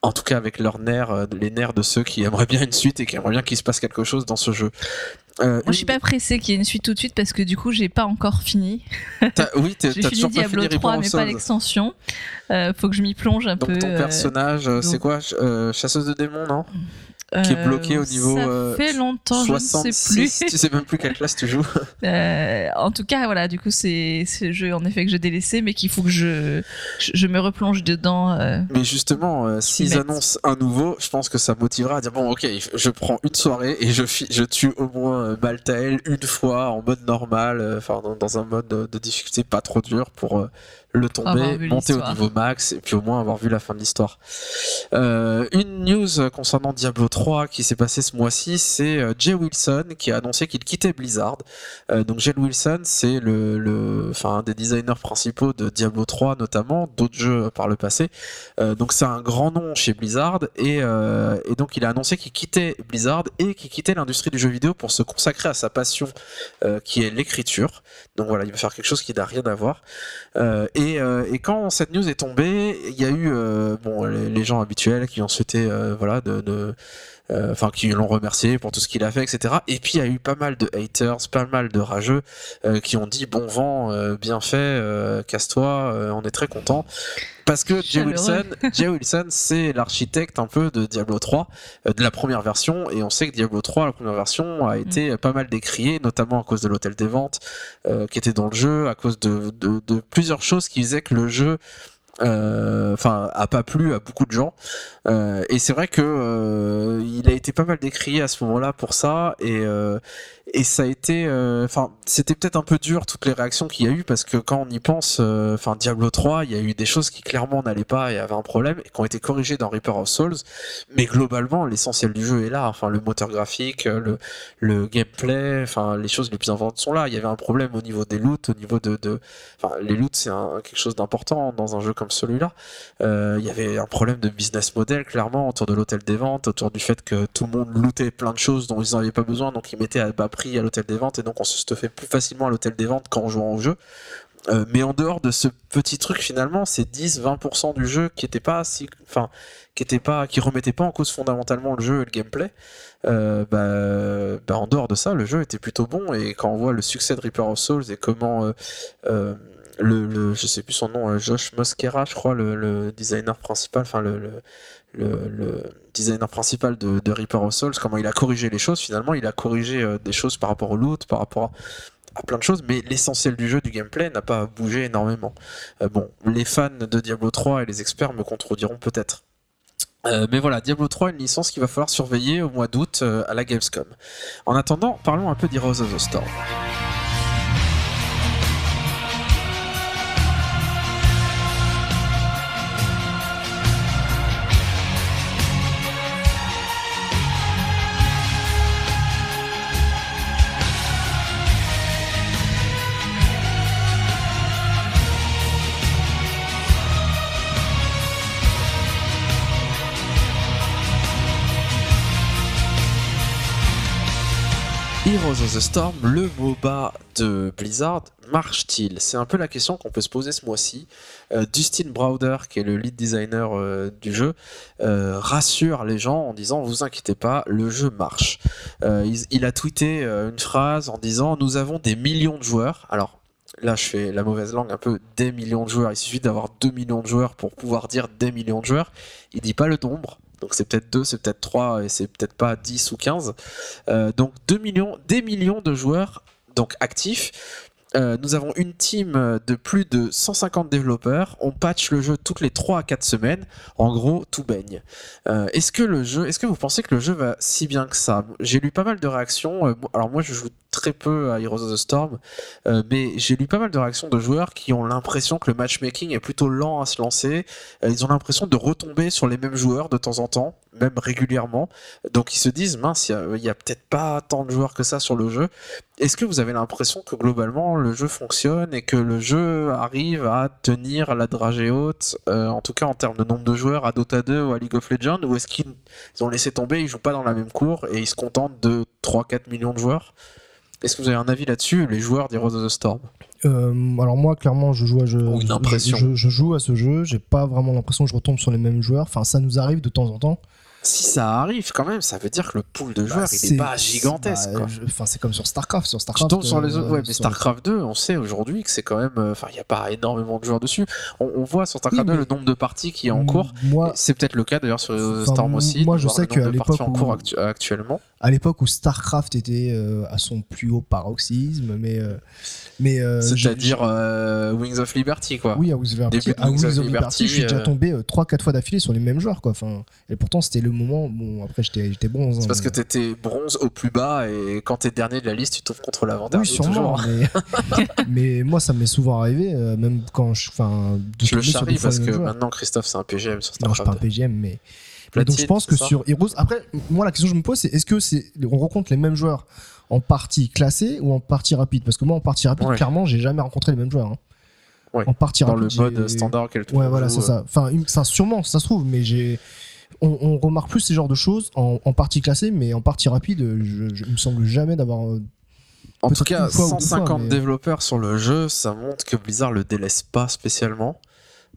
En tout cas avec leurs nerfs, euh, les nerfs de ceux qui aimeraient bien une suite et qui aimeraient bien qu'il se passe quelque chose dans ce jeu. Euh, Moi, je suis pas pressée qu'il y ait une suite tout de suite parce que du coup, j'ai pas encore fini. Oui, J'ai fini toujours pas Diablo fini 3, Reaper of mais pas l'extension. Euh, faut que je m'y plonge un Donc peu. ton euh, personnage, euh, c'est donc- quoi? Euh, Chasseuse de démons, non? Qui est bloqué au niveau, Ça fait longtemps, je ne sais 66, plus. tu sais même plus quelle classe tu joues. En tout cas, voilà, du coup, c'est le jeu en effet que j'ai délaissé, mais qu'il faut que je, je, je me replonge dedans. Mais justement, s'ils annoncent un nouveau, je pense que ça motivera à dire bon, ok, je prends une soirée et je, je tue au moins euh, Maltael une fois en mode normal, euh, enfin dans, un mode de, de difficulté pas trop dur pour euh, le tomber, monter au niveau max et puis au moins avoir vu la fin de l'histoire. Euh, une news concernant Diablo 3 qui s'est passée ce mois-ci, c'est euh, Jay Wilson qui a annoncé qu'il quittait Blizzard. Euh, donc Jay Wilson, c'est le, le, enfin un des designers principaux de Diablo 3 notamment, d'autres jeux par le passé. Euh, donc c'est un grand nom chez Blizzard et, et donc il a annoncé qu'il quittait Blizzard et qu'il quittait l'industrie du jeu vidéo pour se consacrer à sa passion qui est l'écriture. Donc voilà, il va faire quelque chose qui n'a rien à voir. Euh, et, euh, et quand cette news est tombée, il y a eu euh, bon les, gens habituels qui ont souhaité euh, voilà de, de enfin qui l'ont remercié pour tout ce qu'il a fait, etc. Et puis il y a eu pas mal de haters, pas mal de rageux qui ont dit bon vent, bien fait, casse-toi, on est très content. Parce que Jay. Wilson, Jay Wilson, c'est l'architecte un peu de Diablo 3, euh, de la première version, et on sait que Diablo 3, la première version, a été pas mal décriée, notamment à cause de l'hôtel des ventes euh, qui était dans le jeu, à cause de, de, de plusieurs choses qui faisaient que le jeu euh, enfin a pas plu à beaucoup de gens. Euh, et c'est vrai que euh, il a été pas mal décrié à ce moment-là pour ça. Et euh, et ça a été euh, enfin c'était peut-être un peu dur toutes les réactions qu'il y a eu parce que quand on y pense euh, enfin Diablo 3 il y a eu des choses qui clairement n'allaient pas et avaient un problème et qui ont été corrigées dans Reaper of Souls. Mais globalement l'essentiel du jeu est là. Enfin le moteur graphique le le gameplay enfin les choses les plus importantes sont là. Il y avait un problème au niveau des loots au niveau de, de enfin les loots c'est quelque chose d'important dans un jeu comme celui-là. Euh, il y avait un problème de business model clairement autour de l'hôtel des ventes autour du fait que tout le monde lootait plein de choses dont ils n'en avaient pas besoin donc ils mettaient à bas prix à l'hôtel des ventes et donc on se stuffait plus facilement à l'hôtel des ventes qu'en jouant au jeu. Euh, mais en dehors de ce petit truc finalement c'est 10-20% du jeu qui était pas si enfin qui était pas qui remettait pas en cause fondamentalement le jeu et le gameplay euh, bah, bah, en dehors de ça, le jeu était plutôt bon et quand on voit le succès de Reaper of Souls et comment le, le- je sais plus son nom, euh, Josh Mosquera, je crois, le, le designer principal, enfin le, le, designer principal de, de Reaper of Souls, comment il a corrigé les choses. Finalement, il a corrigé euh, des choses par rapport au loot, par rapport à plein de choses, mais l'essentiel du jeu, du gameplay, n'a pas bougé énormément. Euh, bon, les fans de Diablo 3 et les experts me contrediront peut-être. Mais voilà, Diablo 3, une licence qu'il va falloir surveiller au mois d'août à la Gamescom. En attendant, parlons un peu d'Heroes of the Storm. Heroes of the Storm, le MOBA de Blizzard, marche-t-il? C'est un peu la question qu'on peut se poser ce mois-ci. Euh, Dustin Browder, qui est le lead designer euh, du jeu, euh, rassure les gens en disant vous inquiétez pas, le jeu marche. Il, a tweeté une phrase en disant nous avons des millions de joueurs. Alors là, je fais la mauvaise langue un peu des millions de joueurs. Il suffit d'avoir 2 millions de joueurs pour pouvoir dire des millions de joueurs. Il dit pas le nombre. Donc c'est peut-être 2, c'est peut-être 3 et c'est peut-être pas 10 ou 15. Euh, donc 2 millions, des millions de joueurs donc actifs. Euh, nous avons une team de plus de 150 développeurs. On patch le jeu toutes les 3 à 4 semaines. En gros, tout baigne. Euh, est-ce que le jeu, est-ce que vous pensez que le jeu va si bien que ça? J'ai lu pas mal de réactions. Alors moi, je joue très peu à Heroes of the Storm, euh, mais j'ai lu pas mal de réactions de joueurs qui ont l'impression que le matchmaking est plutôt lent à se lancer. Euh, ils ont l'impression de retomber sur les mêmes joueurs de temps en temps, même régulièrement. Donc ils se disent mince, il y a, peut-être pas tant de joueurs que ça sur le jeu. Est-ce que vous avez l'impression que globalement le jeu fonctionne et que le jeu arrive à tenir la dragée haute, euh, en tout cas en termes de nombre de joueurs à Dota 2 ou à League of Legends, ou est-ce qu'ils ils ont laissé tomber, ils jouent pas dans la même cour et ils se contentent de 3-4 millions de joueurs? Est-ce que vous avez un avis là-dessus, les joueurs d'Heroes of the Storm? Euh, alors moi, clairement, je joue à je, Ou une je- impression. Je, je joue à ce jeu. J'ai pas vraiment l'impression que je retombe sur les mêmes joueurs. Enfin, ça nous arrive de temps en temps. Si ça arrive quand même, ça veut dire que le pool de Bah, joueurs, il est pas gigantesque. bah, Enfin, c'est comme sur StarCraft. Sur Tu StarCraft. tombes sur les euh, autres, ouais, mais StarCraft 2, on sait aujourd'hui que c'est quand même, euh, enfin, il n'y a pas énormément de joueurs dessus. On, on voit sur StarCraft Oui, 2 mais- le nombre de parties qui est en cours. Moi, C'est peut-être le cas d'ailleurs sur euh, Storm aussi. moi, je sais qu'à l'époque en cours actu- actuellement. à l'époque où StarCraft était euh, à son plus haut paroxysme, mais euh, mais euh, C'est-à-dire Wings of Liberty, quoi. oui à Wings of Liberty, Wings Wings of Liberty, Liberty, je suis déjà tombé 3-4 fois d'affilée sur les mêmes joueurs quoi. Enfin, et pourtant c'était le moment. Bon après j'étais bronze. C'est hein, parce que mais- t'étais bronze au plus bas et quand t'es dernier de la liste, tu tombes contre l'avant-dernier. oui sûrement, mais, mais moi ça m'est souvent arrivé, euh, même quand je, enfin, de Je le tomber sur charrie des fois parce que maintenant Christophe c'est un PGM sur Non, je suis pas un StarCraft 2. PGM, mais. Platine, donc je pense que sur Heroes. Après, moi la question que je me pose, c'est est-ce que c'est on rencontre les mêmes joueurs en partie classée ou en partie rapide Parce que moi en partie rapide, Ouais. clairement, j'ai jamais rencontré les mêmes joueurs. hein. Ouais. En partie Dans rapide. le j'ai- mode standard auquel tout le Ouais, voilà, c'est euh, ça. Enfin, une- ça, sûrement, ça se trouve, mais j'ai. On, on remarque plus ces genres de choses en, en partie classée, mais en partie rapide, je, je- il me semble jamais d'avoir. euh, En tout cas, une fois ou deux 150 fois, mais- développeurs sur le jeu, ça montre que Blizzard le délaisse pas spécialement.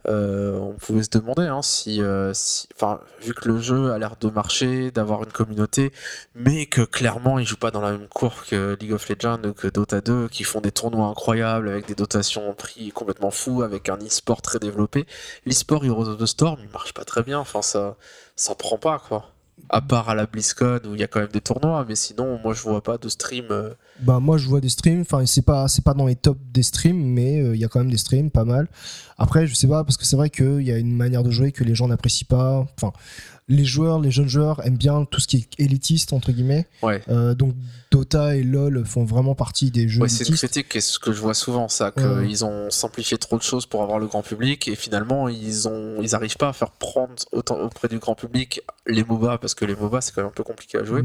Euh, on pouvait se demander hein, si, euh, vu que le jeu a l'air de marcher, d'avoir une communauté, mais que clairement il joue pas dans la même cour que League of Legends ou que Dota 2, qui font des tournois incroyables avec des dotations en prix complètement fous, avec un e-sport très développé. L'e-sport Heroes of the Storm, il marche pas très bien. Enfin, ça, ça prend pas quoi. À part à la BlizzCon où il y a quand même des tournois, mais sinon, moi je vois pas de stream. euh, Bah moi je vois des streams, enfin c'est pas dans les tops des streams, mais euh, il y a quand même des streams, pas mal. Après je sais pas parce que c'est vrai qu'il y a une manière de jouer que les gens n'apprécient pas. Les joueurs, les jeunes joueurs aiment bien tout ce qui est élitiste entre guillemets. Ouais. Euh, donc Dota et LoL font vraiment partie des jeux Ouais, c'est une critique et ce que je vois souvent, ça, Ouais. qu'ils ont simplifié trop de choses pour avoir le grand public et finalement ils ont, ils arrivent pas à faire prendre autant auprès du grand public les MOBA parce que les MOBA c'est quand même un peu compliqué à jouer.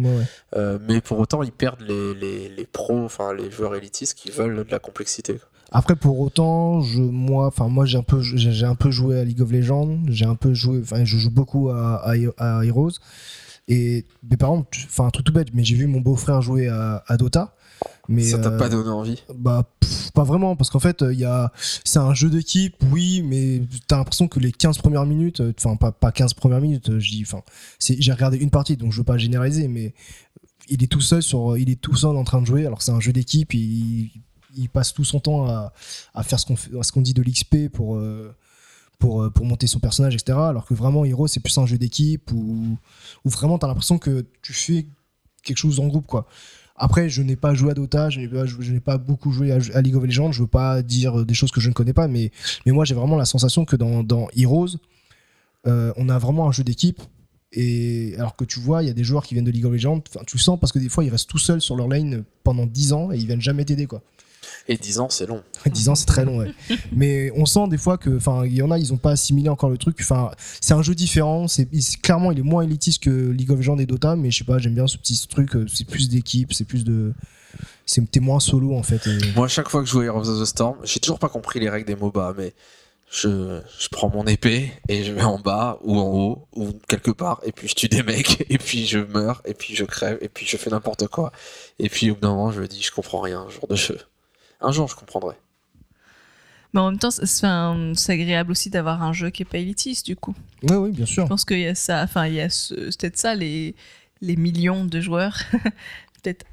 Euh, mais pour autant ils perdent les, les, les pros, enfin les joueurs élitistes qui veulent de la complexité. Après pour autant, je moi enfin moi j'ai un peu j'ai un peu joué à League of Legends, j'ai un peu joué enfin je joue beaucoup à, à, à Heroes. Et mes parents enfin un truc tout bête mais j'ai vu mon beau-frère jouer à, à Dota mais ça t'a euh, pas donné envie? Bah, pff, pas vraiment, parce qu'en fait, il y a, c'est un jeu d'équipe, oui, mais t'as l'impression que les 15 premières minutes, euh, enfin, pas, pas 15 premières minutes, euh, je dis, enfin, c'est- j'ai regardé une partie, donc je veux pas généraliser, mais il est tout seul sur, il est tout seul en train de jouer, alors c'est un jeu d'équipe, il, il passe tout son temps à, à faire ce qu'on dit de l'XP pour, euh, pour, euh, pour monter son personnage, etc. Alors que vraiment, Hero, c'est plus un jeu d'équipe où, où vraiment t'as l'impression que tu fais quelque chose en groupe, quoi. Après, je n'ai pas joué à Dota, je n'ai pas, beaucoup joué à, League of Legends, je veux pas dire des choses que je ne connais pas, mais, mais moi j'ai vraiment la sensation que dans, dans Heroes, euh, on a vraiment un jeu d'équipe. Et alors que tu vois, il y a des joueurs qui viennent de League of Legends, tu sens parce que des fois ils restent tout seuls sur leur lane pendant 10 ans et ils viennent jamais t'aider quoi. Et 10 ans c'est long. 10 ans c'est très long ouais. Mais on sent des fois que enfin il y en a ils ont pas assimilé encore le truc. Enfin c'est un jeu différent, c'est clairement il est moins élitiste que League of Legends et Dota mais je sais pas, j'aime bien ce petit truc, euh, c'est plus d'équipe, c'est plus de c'est moins solo en fait. Moi, à chaque fois que je joue à Heroes of the Storm, j'ai toujours pas compris les règles des MOBA, mais je, je prends mon épée et je vais en bas ou en haut ou quelque part, et puis je tue des mecs, et puis je meurs, et puis je crève, et puis je fais n'importe quoi. Et puis au bout d'un moment, je me dis, je comprends rien, jour de jeu. Un jour, je comprendrai. Mais en même temps, c'est agréable aussi d'avoir un jeu qui est pas élitiste, du coup. Ouais oui, bien sûr. Je pense qu'il y a ça, enfin, il y a peut-être ça, les, les millions de joueurs, peut-être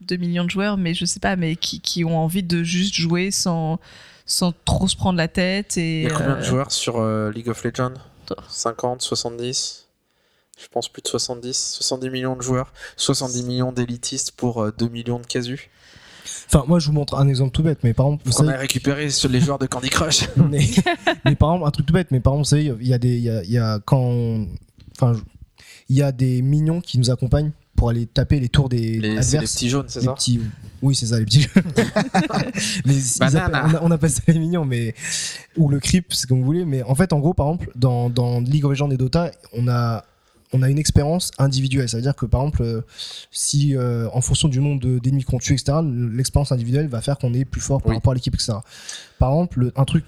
2 millions de joueurs, mais je sais pas, mais qui, qui ont envie de juste jouer sans, sans trop se prendre la tête. Et, Il y a combien de euh, joueurs sur euh, League of Legends? Toi. 50, 70 Je pense plus de 70, 70 millions de joueurs, 70 millions d'élitistes pour euh, 2 millions de casus. Enfin moi je vous montre un exemple tout bête mais par exemple vous savez a récupéré sur les joueurs de Candy Crush. mais, mais par exemple, un truc tout bête, mais par exemple, vous savez, il y a des, il y a, il y a quand, on- enfin, il y a des mignons qui nous accompagnent pour aller taper les tours des Les, petits jaunes, c'est ça petits- oui, c'est ça, les petits. les, appellent- on, a- on appelle ça les mignons, mais ou le creep, c'est comme vous voulez. Mais en fait, en gros, par exemple, dans, dans League of Legends et Dota, on a on a une expérience individuelle. Ça veut dire que par exemple, euh, si euh, en fonction du nombre de- d'ennemis qu'on tue, etc., l'expérience individuelle va faire qu'on est plus fort par Oui. rapport à l'équipe, etc. Par exemple, le- un truc,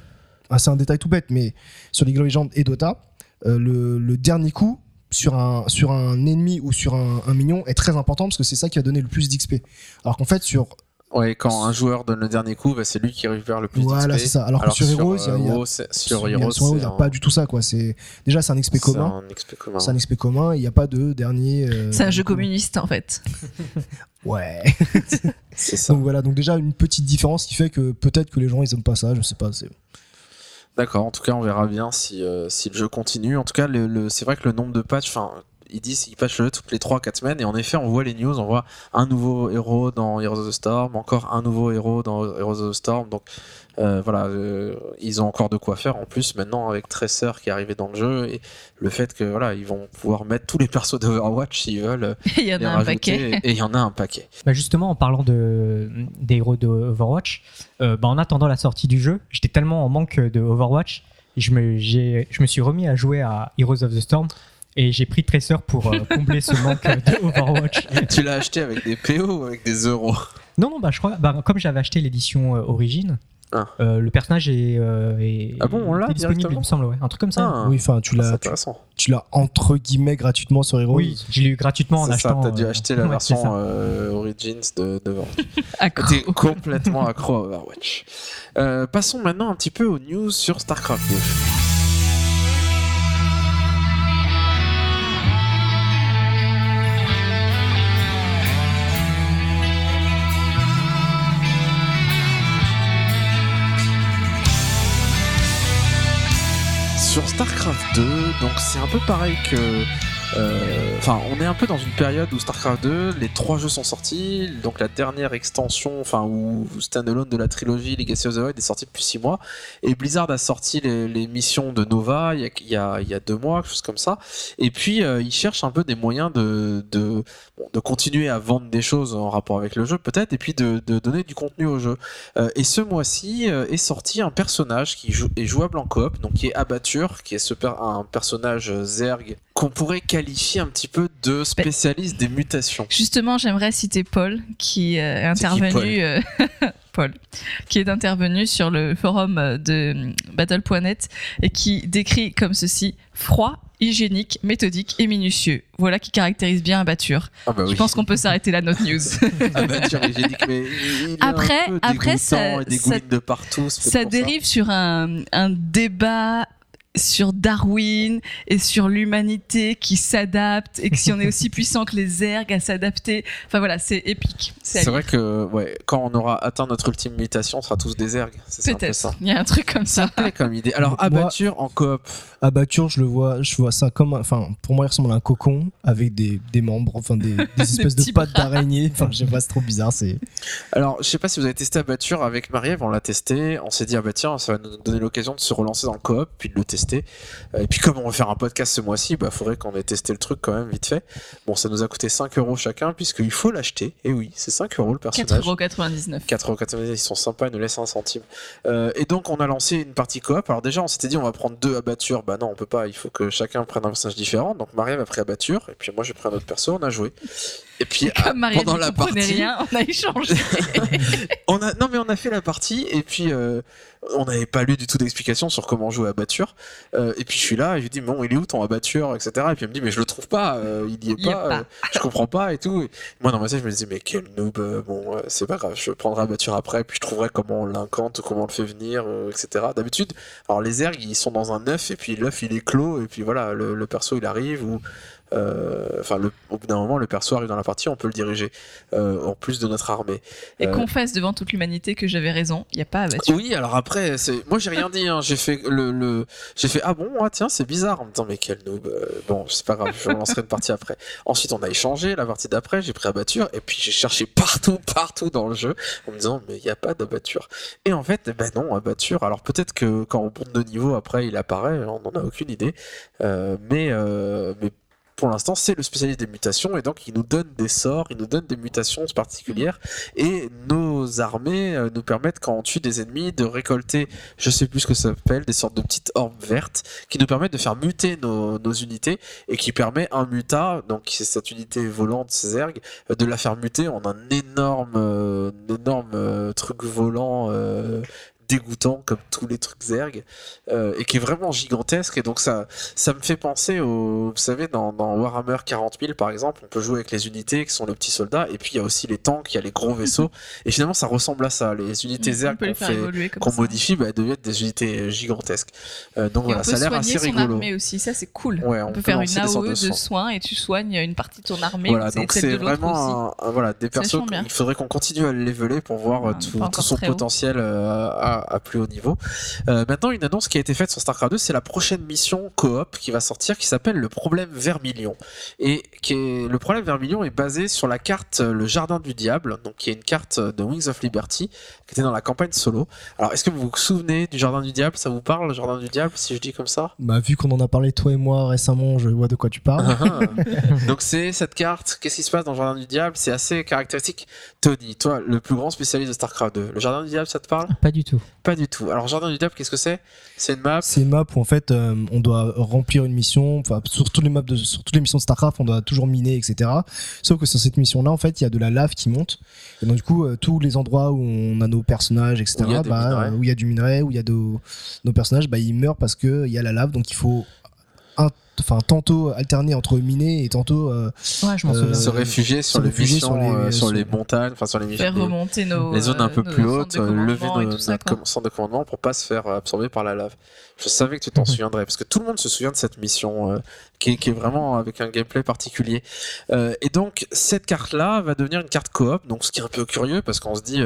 ah, c'est un détail tout bête, mais sur League of Legends et Dota, euh, le, le dernier coup sur un, sur un ennemi ou sur un, un minion est très important parce que c'est ça qui va donner le plus d'XP. Alors qu'en fait, sur Ouais, quand un joueur donne le dernier coup, bah, c'est lui qui récupère le plus Voilà, c'est ça. Alors, que sur Heroes, il a- a- n'y a pas du tout ça, quoi. C'est déjà c'est un XP commun. un XP commun. C'est un XP commun. Il n'y a pas de dernier. euh, C'est un jeu communiste en fait. Ouais. C'est ça. donc voilà. Donc déjà une petite différence qui fait que peut-être que les gens ils aiment pas ça. Je sais pas. c'est- D'accord, en tout cas, on verra bien si, euh, si le jeu continue. En tout cas, le, le- c'est vrai que le nombre de patchs, enfin, ils disent qu'ils patchent le jeu toutes les 3-4 semaines, et en effet, on voit les news, on voit un nouveau héros dans Heroes of the Storm, encore un nouveau héros dans Heroes of the Storm, donc euh, voilà, euh, ils ont encore de quoi faire en plus maintenant avec Tracer qui est arrivé dans le jeu, et le fait que voilà, ils vont pouvoir mettre tous les persos d'Overwatch s'ils veulent, Il y en a un paquet. et il y en a un paquet. Bah justement, en parlant de, des héros de Overwatch, euh, bah en attendant la sortie du jeu, j'étais tellement en manque de Overwatch, je me, j'ai- je me suis remis à jouer à Heroes of the Storm et j'ai pris Tracer pour euh, combler ce manque de Overwatch. tu l'as acheté avec des PO ou avec des euros Non, non, bah je crois, bah, comme j'avais acheté l'édition euh, Origin, Ah. euh, le personnage est, euh, est- Ah bon, on l'a disponible, il me semble, ouais. un truc comme ça. Ah, Oui. Enfin, tu c'est l'as. Tu, intéressant. tu l'as entre guillemets gratuitement sur Heroes. Oui, je l'ai eu gratuitement en C'est ça, achetant. t'as dû euh, acheter la ouais, version euh, Origins de, de Overwatch. Accro. T'es complètement accro à Overwatch. Euh, passons maintenant un petit peu aux news sur StarCraft 2. Sur StarCraft 2, donc c'est un peu pareil que. Euh, Enfin, on est un peu dans une période où StarCraft 2, les trois jeux sont sortis, donc la dernière extension, enfin, ou standalone de la trilogie Legacy of the Void est sortie depuis 6 mois, et Blizzard a sorti les, missions de Nova il y, a, il, y a, deux mois, quelque chose comme ça, et puis euh, ils cherchent un peu des moyens de, de, continuer à vendre des choses en rapport avec le jeu, peut-être, et puis de, donner du contenu au jeu. Euh, et ce mois-ci est sorti un personnage qui est jouable en coop, donc qui est Abatture, qui est ce un personnage Zerg qu'on pourrait qualifier un petit peu de spécialiste des mutations. Justement, j'aimerais citer Paul qui euh, est qui, intervenu. euh, Paul, qui est intervenu sur le forum euh, de Battle.net et qui décrit comme ceci froid, hygiénique, méthodique et minutieux. Voilà qui caractérise bien Abatture. Ah bah Je pense qu'on peut s'arrêter là notre news. Hygiénique, mais il Après- un peu après, ça- dégouline de partout. ça dérive sur un, un débat sur Darwin et sur l'humanité qui s'adapte et que si on est aussi puissant que les Zergs à s'adapter, enfin voilà, c'est épique. C'est vrai que ouais, quand on aura atteint notre ultime mutation, on sera tous des ça. Peut-être. Il y a un truc comme ça. C'est comme idée. Alors, abatture en coop. Abatture, je le vois, je vois ça comme, enfin, pour moi, il ressemble à un cocon avec des, des membres, enfin des, des espèces de pattes d'araignée. Enfin, je sais pas, c'est trop bizarre. C'est Alors, je sais pas si vous avez testé abatture avec Marie-Ève, on l'a testé. On s'est dit, ah bah tiens, ça va nous donner l'occasion de se relancer dans le coop, puis de le tester. Et puis, comme on va faire un podcast ce mois-ci, bah faudrait qu'on ait testé le truc quand même vite fait. Bon, ça nous a coûté 5 euros chacun, puisqu'il faut l'acheter. Et oui, c'est 5 euros le personnage. 4,99€. 4,99€, ils sont sympas, ils nous laissent un centime. Euh, et donc on a lancé une partie coop. Alors déjà on s'était dit on va prendre deux abattures. Bah non on peut pas, il faut que chacun prenne un personnage différent. Donc Marie a pris abatture et puis moi j'ai pris un autre perso, on a joué. Et puis ah, Comme Marie pendant la partie, rien, on a échangé. on a non mais on a fait la partie et puis euh, on n'avait pas lu du tout d'explication sur comment jouer à abatture. Euh, et puis je suis là et je lui dis bon il est où ton abatture etc. Et puis elle me dit mais je le trouve pas, euh, il y est Il pas, pas. euh, je comprends pas et tout. Et moi dans ma tête je me disais mais quel noob, bon c'est pas grave, je prendrai abatture après puis je trouverai comment on l'incante, comment on le fait venir, etc. D'habitude alors les ergs ils sont dans un œuf et puis l'œuf il est clos et puis voilà le, le perso il arrive ou enfin le- au bout d'un moment le perso arrive dans la partie on peut le diriger euh, en plus de notre armée. Et Euh, confesse devant toute l'humanité que j'avais raison, il n'y a pas abattu. oui, alors après, moi j'ai rien dit. hein. J'ai fait le, le... j'ai fait ah bon, ah, tiens, c'est bizarre. En me disant mais quel noob. Euh, bon, c'est pas grave, je lancerai une partie après. Ensuite, on a échangé la partie d'après. J'ai pris abatture et puis j'ai cherché partout, partout dans le jeu en me disant mais il y a pas d'abatture. Et en fait, ben non, abatture. Alors peut-être que quand on monte de niveau après, il apparaît. On n'en a aucune idée. Euh, mais euh, mais pour l'instant, c'est le spécialiste des mutations et donc il nous donne des sorts, il nous donne des mutations particulières et nos armées euh, nous permettent quand on tue des ennemis de récolter, je sais plus ce que ça s'appelle, des sortes de petites orbes vertes qui nous permettent de faire muter nos, unités et qui permet un muta, donc c'est cette unité volante Zerg, euh, de la faire muter en un énorme, euh, énorme truc volant. Dégoûtant comme tous les trucs Zerg euh, et qui est vraiment gigantesque. Et donc ça, ça me fait penser au, vous savez, dans, dans Warhammer 40 000 par exemple, on peut jouer avec les unités qui sont les petits soldats et puis il y a aussi les tanks, il y a les gros vaisseaux. et finalement, ça ressemble à ça. Les unités Zerg qu'on ça. modifie bah, elles deviennent des unités gigantesques. Euh, donc Et voilà, ça a l'air assez rigolo. armée aussi, ça c'est cool. Ouais, on, peut faire une AOE de soins. soins et tu soignes une partie de ton armée. Voilà, donc c'est vraiment un- voilà, des persos qu'il faudrait qu'on continue à le leveler pour voir euh, Ah, tout, tout son potentiel euh, à, à plus haut niveau. Euh, maintenant, une annonce qui a été faite sur StarCraft 2, c'est la prochaine mission coop qui va sortir qui s'appelle le problème Vermilion. Et qui est, le problème Vermilion est basé sur la carte euh, Le Jardin du Diable, donc qui est une carte euh, de Wings of Liberty qui était dans la campagne solo. Alors, est-ce que vous vous souvenez du Jardin du Diable? Ça vous parle, le Jardin du Diable, si je dis comme ça? Bah, vu qu'on en a parlé toi et moi récemment, je vois de quoi tu parles. Donc c'est cette carte, qu'est-ce qui se passe dans le Jardin du Diable? C'est assez caractéristique. Tony, toi, le plus grand spécialiste de StarCraft 2, le Jardin du Diable, ça te parle? Pas du tout. Pas du tout. Alors Jardin du Diable, qu'est-ce que c'est? C'est une map C'est une map où en fait euh, on doit remplir une mission, enfin sur toutes les maps de, sur toutes les missions de Starcraft, on doit toujours miner, etc. Sauf que sur cette mission-là, en fait, il y a de la lave qui monte. Et donc du coup, euh, tous les endroits où on a nos personnages, etc. Où il y a des bah, euh, où il y a du minerai, où il y a de- nos personnages, bah ils meurent parce que il y a la lave. Donc il faut un- Enfin, tantôt alterner entre miner et tantôt euh, Ouais, je m'en Euh, se réfugier sur se les réfugier missions, sur les- euh, sur les montagnes, enfin sur les missions. Faire les- remonter nos. les zones un peu plus hautes, lever nos- ça, notre centre de commandement pour pas se faire absorber par la lave. Je savais que tu t'en Mhm. souviendrais parce que tout le monde se souvient de cette mission euh, qui, est, qui est vraiment avec un gameplay particulier. Euh, et donc cette carte-là va devenir une carte coop, donc ce qui est un peu curieux parce qu'on se dit.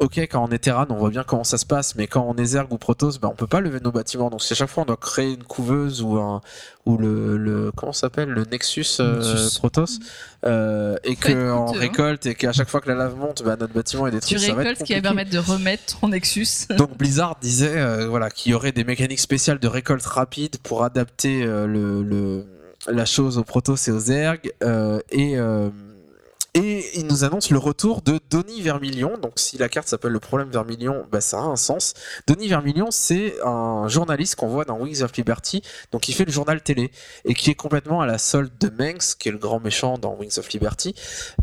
Ok, quand on est Terran, on voit bien comment ça se passe, mais quand on est Zerg ou Protoss, ben, on peut pas lever nos bâtiments. Donc, si à chaque fois on doit créer une couveuse ou un ou le, le comment ça s'appelle le Nexus, euh, Nexus. Protoss, euh, et Faut être que on coûteux, hein. récolte et qu'à chaque fois que la lave monte, ben, notre bâtiment est Tu détruit. ça va être récoltes ce qui va permettre de remettre ton Nexus. Donc Blizzard disait euh, voilà qu'il y aurait des mécaniques spéciales de récolte rapide pour adapter euh, le, le- la chose aux Protoss et aux Zerg euh, et euh, et il nous annonce le retour de Donny Vermilion. Donc, si la carte s'appelle le problème Vermilion, bah, ça a un sens. Donny Vermilion, c'est un journaliste qu'on voit dans Wings of Liberty, donc il fait le journal télé et qui est complètement à la solde de Manx, qui est le grand méchant dans Wings of Liberty.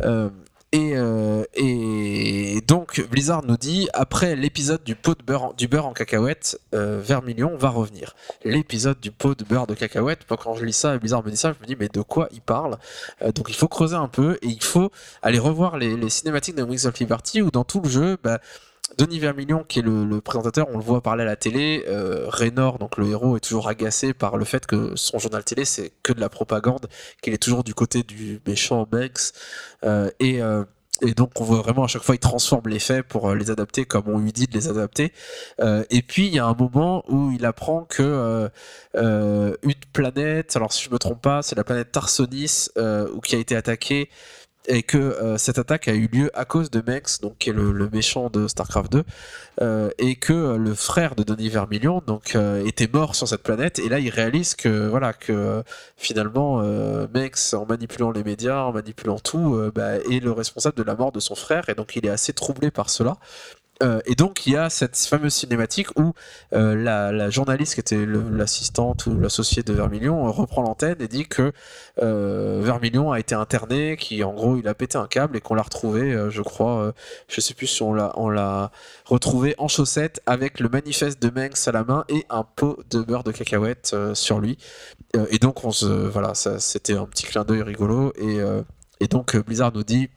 Euh, et, euh, et donc Blizzard nous dit après l'épisode du pot de beurre en- cacahuète, euh, Vermilion va revenir. L'épisode du pot de beurre de cacahuète. Quand je lis ça, Blizzard me dit ça, je me dis mais de quoi il parle? Euh, Donc il faut creuser un peu et il faut aller revoir les, les cinématiques de Wings of Liberty où dans tout le jeu, bah, Denis Vermilion, qui est le, présentateur, on le voit parler à la télé. Euh, Raynor, donc le héros, est toujours agacé par le fait que son journal télé, c'est que de la propagande, qu'il est toujours du côté du méchant Banks. Euh, et, euh, et donc, on voit vraiment à chaque fois, il transforme les faits pour les adapter comme on lui dit de les adapter. Et puis, il y a un moment où il apprend que une planète, alors si je me trompe pas, c'est la planète Tarsonis, qui a été attaquée et que euh, cette attaque a eu lieu à cause de Mex, donc qui est le, méchant de Starcraft 2, euh, et que euh, le frère de Denis Vermilion donc était mort sur cette planète. Et là, il réalise que voilà que finalement Mex, en manipulant les médias, en manipulant tout, bah, est le responsable de la mort de son frère, et donc il est assez troublé par cela. Euh, et donc il y a cette fameuse cinématique où euh, la, journaliste qui était l'assistante ou l'associée de Vermilion euh, reprend l'antenne et dit que Vermilion a été interné, qui en gros il a pété un câble et qu'on l'a retrouvé, je crois, je sais plus si on l'a, retrouvé en chaussettes avec le manifeste de Mengs à la main et un pot de beurre de cacahuète sur lui. Et donc on se, voilà, c'était un petit clin d'œil rigolo et, donc Blizzard nous dit.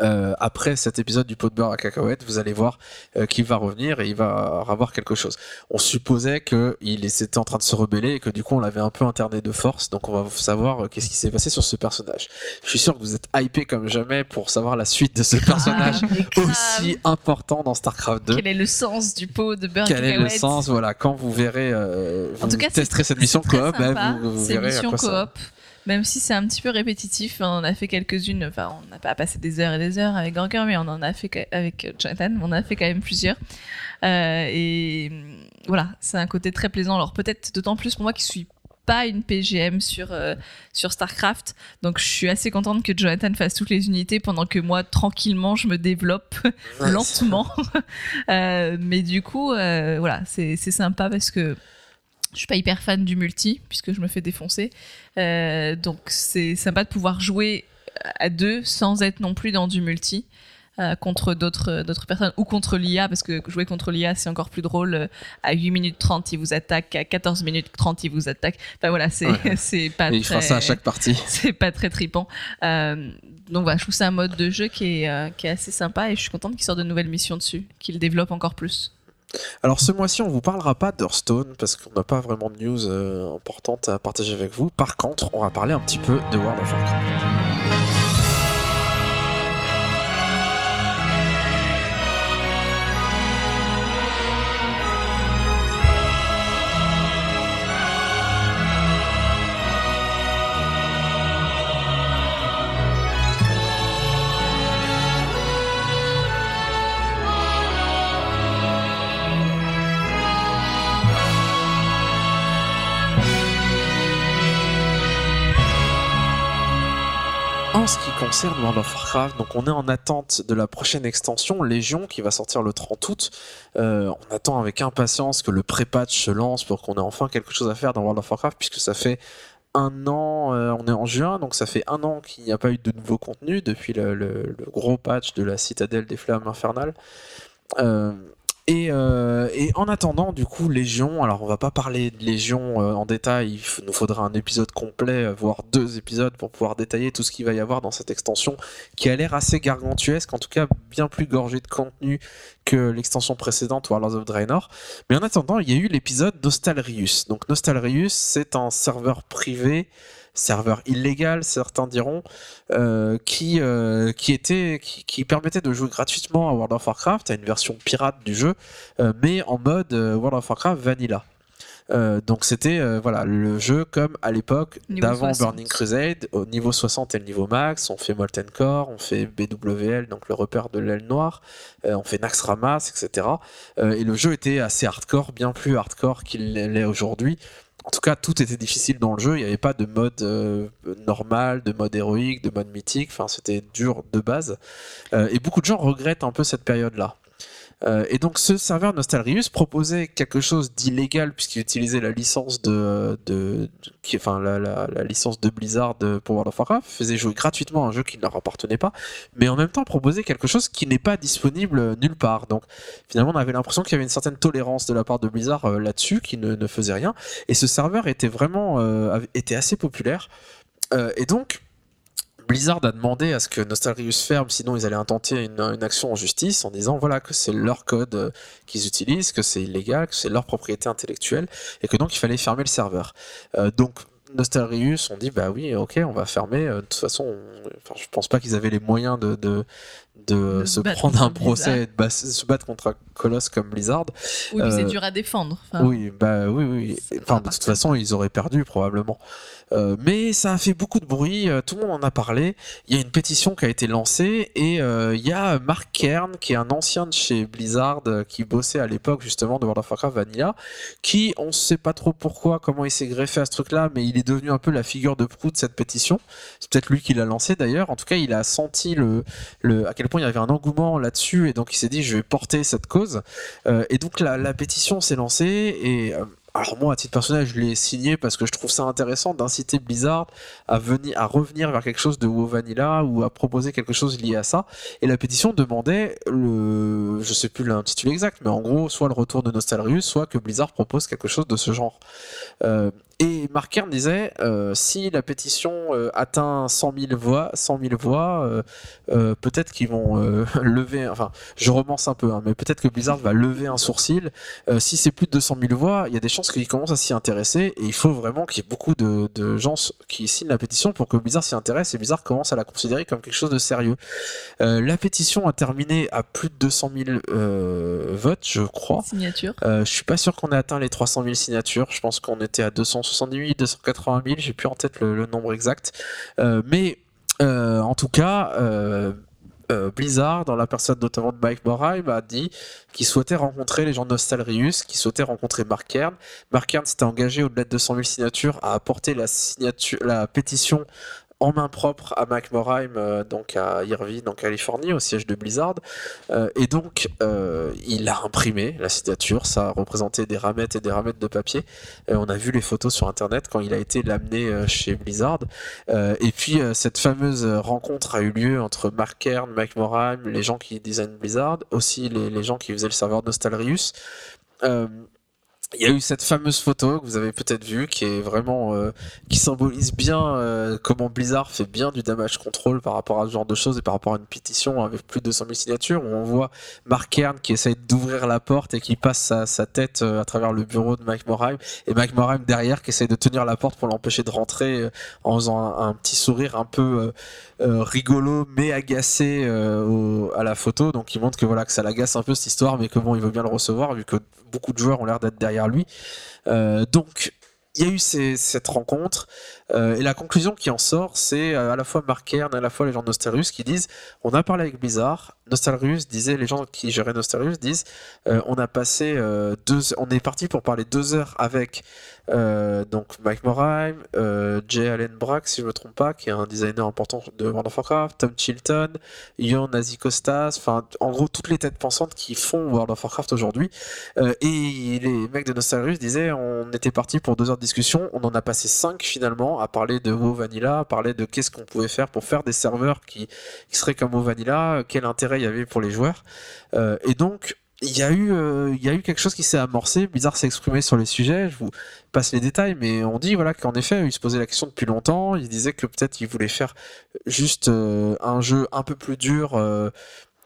Euh, après cet épisode du pot de beurre à cacahuète, vous allez voir euh, qu'il va revenir et il va avoir quelque chose. On supposait qu'il était en train de se rebeller et que du coup on l'avait un peu interné de force, donc on va savoir euh, qu'est-ce qui s'est passé sur ce personnage. Je suis sûr que vous êtes hypé comme jamais pour savoir la suite de ce personnage Ah, grave. aussi important dans StarCraft 2. Quel est le sens du pot de beurre Quel est le cacahuète sens Voilà, quand vous verrez, vous En tout cas, testerez cette mission coop, bah, vous, vous verrez à ça. Même si c'est un petit peu répétitif, on en a fait quelques-unes. Enfin, on n'a pas passé des heures et des heures avec Ganker, mais on en a fait avec Jonathan, on en a fait quand même plusieurs. Euh, et voilà, c'est un côté très plaisant. Alors peut-être d'autant plus pour moi qui suis pas une PGM sur euh, sur Starcraft, donc je suis assez contente que Jonathan fasse toutes les unités pendant que moi tranquillement je me développe lentement. Euh, mais du coup, euh, voilà, c'est c'est sympa parce que je suis pas hyper fan du multi puisque je me fais défoncer. Euh, donc c'est sympa de pouvoir jouer à deux sans être non plus dans du multi. euh, contre d'autres d'autres personnes ou contre l'IA parce que jouer contre l'IA c'est encore plus drôle. Euh, À 8 minutes 30 il vous attaque, à 14 minutes 30 il vous attaque. Enfin voilà, c'est Ouais. c'est pas Et il très fera ça à chaque partie. c'est pas très tripant. Euh, donc voilà, je trouve c'est un mode de jeu qui est, euh, qui est assez sympa et je suis contente qu'il sorte de nouvelles missions dessus, qu'il développe encore plus. Alors ce mois-ci, on vous parlera pas d'Hearthstone parce qu'on n'a pas vraiment de news euh, importantes à partager avec vous. Par contre, on va parler un petit peu de World of Warcraft. En ce qui concerne World of Warcraft, donc on est en attente de la prochaine extension Légion qui va sortir le 30 août. Euh, on attend avec impatience que le pré-patch se lance pour qu'on ait enfin quelque chose à faire dans World of Warcraft puisque ça fait un an, euh, on est en juin, donc ça fait un an qu'il n'y a pas eu de nouveau contenu depuis le, gros patch de la citadelle des flammes infernales. Euh, et, euh, et en attendant, du coup, Légion, alors on va pas parler de Légion euh, en détail, il nous faudra un épisode complet, euh, voire deux épisodes pour pouvoir détailler tout ce qu'il va y avoir dans cette extension qui a l'air assez gargantuesque, en tout cas bien plus gorgée de contenu que l'extension précédente, Warlords of Draenor. Mais en attendant, il y a eu l'épisode Nostalrius. Donc Nostalrius, c'est un serveur privé serveur illégal, certains diront, euh, qui, euh, qui, était, qui, qui permettait de jouer gratuitement à World of Warcraft, à une version pirate du jeu, euh, mais en mode World of Warcraft Vanilla. Donc c'était voilà le jeu comme à l'époque d'avant 60. Burning Crusade au niveau 60 et le niveau max on fait Molten Core on fait BWL donc le repère de l'aile noire on fait Nax Ramas etc et le jeu était assez hardcore bien plus hardcore qu'il l'est aujourd'hui en tout cas, tout était difficile dans le jeu. Il n'y avait pas de mode euh, normal, de mode héroïque, de mode mythique. Enfin, c'était dur de base. Euh, et beaucoup de gens regrettent un peu cette période-là. Euh, et donc, ce serveur Nostalrius proposait quelque chose d'illégal puisqu'il utilisait la licence de, de, enfin, la, licence de Blizzard pour World of Warcraft, faisait jouer gratuitement un jeu qui ne leur appartenait pas, mais en même temps proposait quelque chose qui n'est pas disponible nulle part. Donc, finalement, on avait l'impression qu'il y avait une certaine tolérance de la part de Blizzard euh, là-dessus, qui ne, faisait rien. Et ce serveur était vraiment euh, était assez populaire. Et donc, Blizzard a demandé à ce que Nostalrius ferme, sinon ils allaient intenter une, une action en justice en disant voilà que c'est leur code euh, qu'ils utilisent, que c'est illégal, que c'est leur propriété intellectuelle et que donc il fallait fermer le serveur. Euh, donc Nostalrius ont dit bah oui ok on va fermer. Euh, De toute façon, on- enfin, je pense pas qu'ils avaient les moyens de, de, de De se prendre un procès, et de se battre contre un colosse comme Blizzard. Oui, puis c'est Euh, dur à défendre. Enfin, Oui, bah oui, Enfin, de toute façon, ils auraient perdu probablement. Euh, mais ça a fait beaucoup de bruit, euh, tout le monde en a parlé. Il y a une pétition qui a été lancée et euh, il y a Mark Kern, qui est un ancien de chez Blizzard, qui bossait à l'époque justement de World of Warcraft Vanilla, qui, on ne sait pas trop pourquoi, comment il s'est greffé à ce truc-là, mais il est devenu un peu la figure de proue de cette pétition. C'est peut-être lui qui l'a lancé d'ailleurs. En tout cas, il a senti le, à quel point il y avait un engouement là-dessus et donc il s'est dit je vais porter cette cause. Et donc la, pétition s'est lancée et alors moi à titre personnel je l'ai signé parce que je trouve ça intéressant d'inciter Blizzard à venir à revenir vers quelque chose de WoW Vanilla ou à proposer quelque chose lié à ça. Et la pétition demandait le je sais plus l'intitulé exact mais en gros soit le retour de Nostalrius soit que Blizzard propose quelque chose de ce genre. Euh, et Mark Kern disait euh, si la pétition euh, atteint 100 000 voix 100 000 voix euh, peut-être qu'ils vont lever enfin je romance un peu, hein, mais peut-être que Blizzard va lever un sourcil. Si c'est plus de 200 000 voix, il y a des chances qu'ils commencent à s'y intéresser et il faut vraiment qu'il y ait beaucoup de, de gens qui signent la pétition pour que Blizzard s'y intéresse et Blizzard commence à la considérer comme quelque chose de sérieux. La pétition a terminé à plus de 200 000 euh, votes, je crois. Signature. Euh, je suis pas sûr qu'on ait atteint les 300 000 signatures. Je pense qu'on était à 270 000, 280 000. J'ai plus en tête le, nombre exact. Euh, mais euh, en tout cas, euh, Blizzard, dans la personne notamment de Mike Morheim, a dit qu'il souhaitait rencontrer les gens de Nostalrius, qu'il souhaitait rencontrer Mark Kern. Mark Kern s'était engagé au-delà de 200 000 signatures à apporter la, signature, la pétition en main propre à McMorheim, euh, donc à Irvine, en Californie, au siège de Blizzard. Euh, et donc, euh, il a imprimé la signature. Ça représentait des ramettes et des ramettes de papier. On a vu les photos sur Internet quand il a été l'amené chez Blizzard. et puis, cette fameuse rencontre a eu lieu entre Mark Kern, McMorheim, les gens qui designent Blizzard, aussi les, gens qui faisaient le serveur Nostalrius il y a eu cette fameuse photo que vous avez peut-être vue qui est vraiment euh, qui symbolise bien euh, comment Blizzard fait bien du damage control par rapport à ce genre de choses et par rapport à une pétition avec plus de 200 000 signatures où on voit Mark Kern qui essaye d'ouvrir la porte et qui passe sa, tête euh, à travers le bureau de Mike Morheim et Mike Morheim derrière qui essaye de tenir la porte pour l'empêcher de rentrer en faisant un, un, petit sourire un peu rigolo mais agacé à la photo. Donc il montre que voilà que ça l'agace un peu cette histoire mais comment il veut bien le recevoir vu que beaucoup de joueurs ont l'air d'être derrière lui. Euh, donc, il y a eu cette rencontre euh, et la conclusion qui en sort, c'est euh, à la fois Mark Kern à la fois les gens de qui disent on a parlé avec Blizzard. Nostalrius disait les gens qui géraient Nostalrius disent on a passé deux, on est parti pour parler deux heures avec euh, donc Mike Morheim, euh, Jay Allen Brack, si je ne me trompe pas, qui est un designer important de World of Warcraft, Tom Chilton, Ion Nazikostas, enfin en gros toutes les têtes pensantes qui font World of Warcraft aujourd'hui. Euh, et les mecs de Nostalrius disaient on était parti pour deux heures de discussion, on en a passé cinq finalement à parler de WoW Vanilla, à parler de qu'est-ce qu'on pouvait faire pour faire des serveurs qui, qui seraient comme WoW Vanilla, quel intérêt il y avait pour les joueurs. et donc il y a eu euh, il y a eu quelque chose qui s'est amorcé. Bizarre s'est exprimé sur les sujets. Je vous passe les détails mais on dit voilà qu'en effet il se posait la question depuis longtemps. Il disait que peut-être il voulait faire juste euh, un jeu un peu plus dur euh,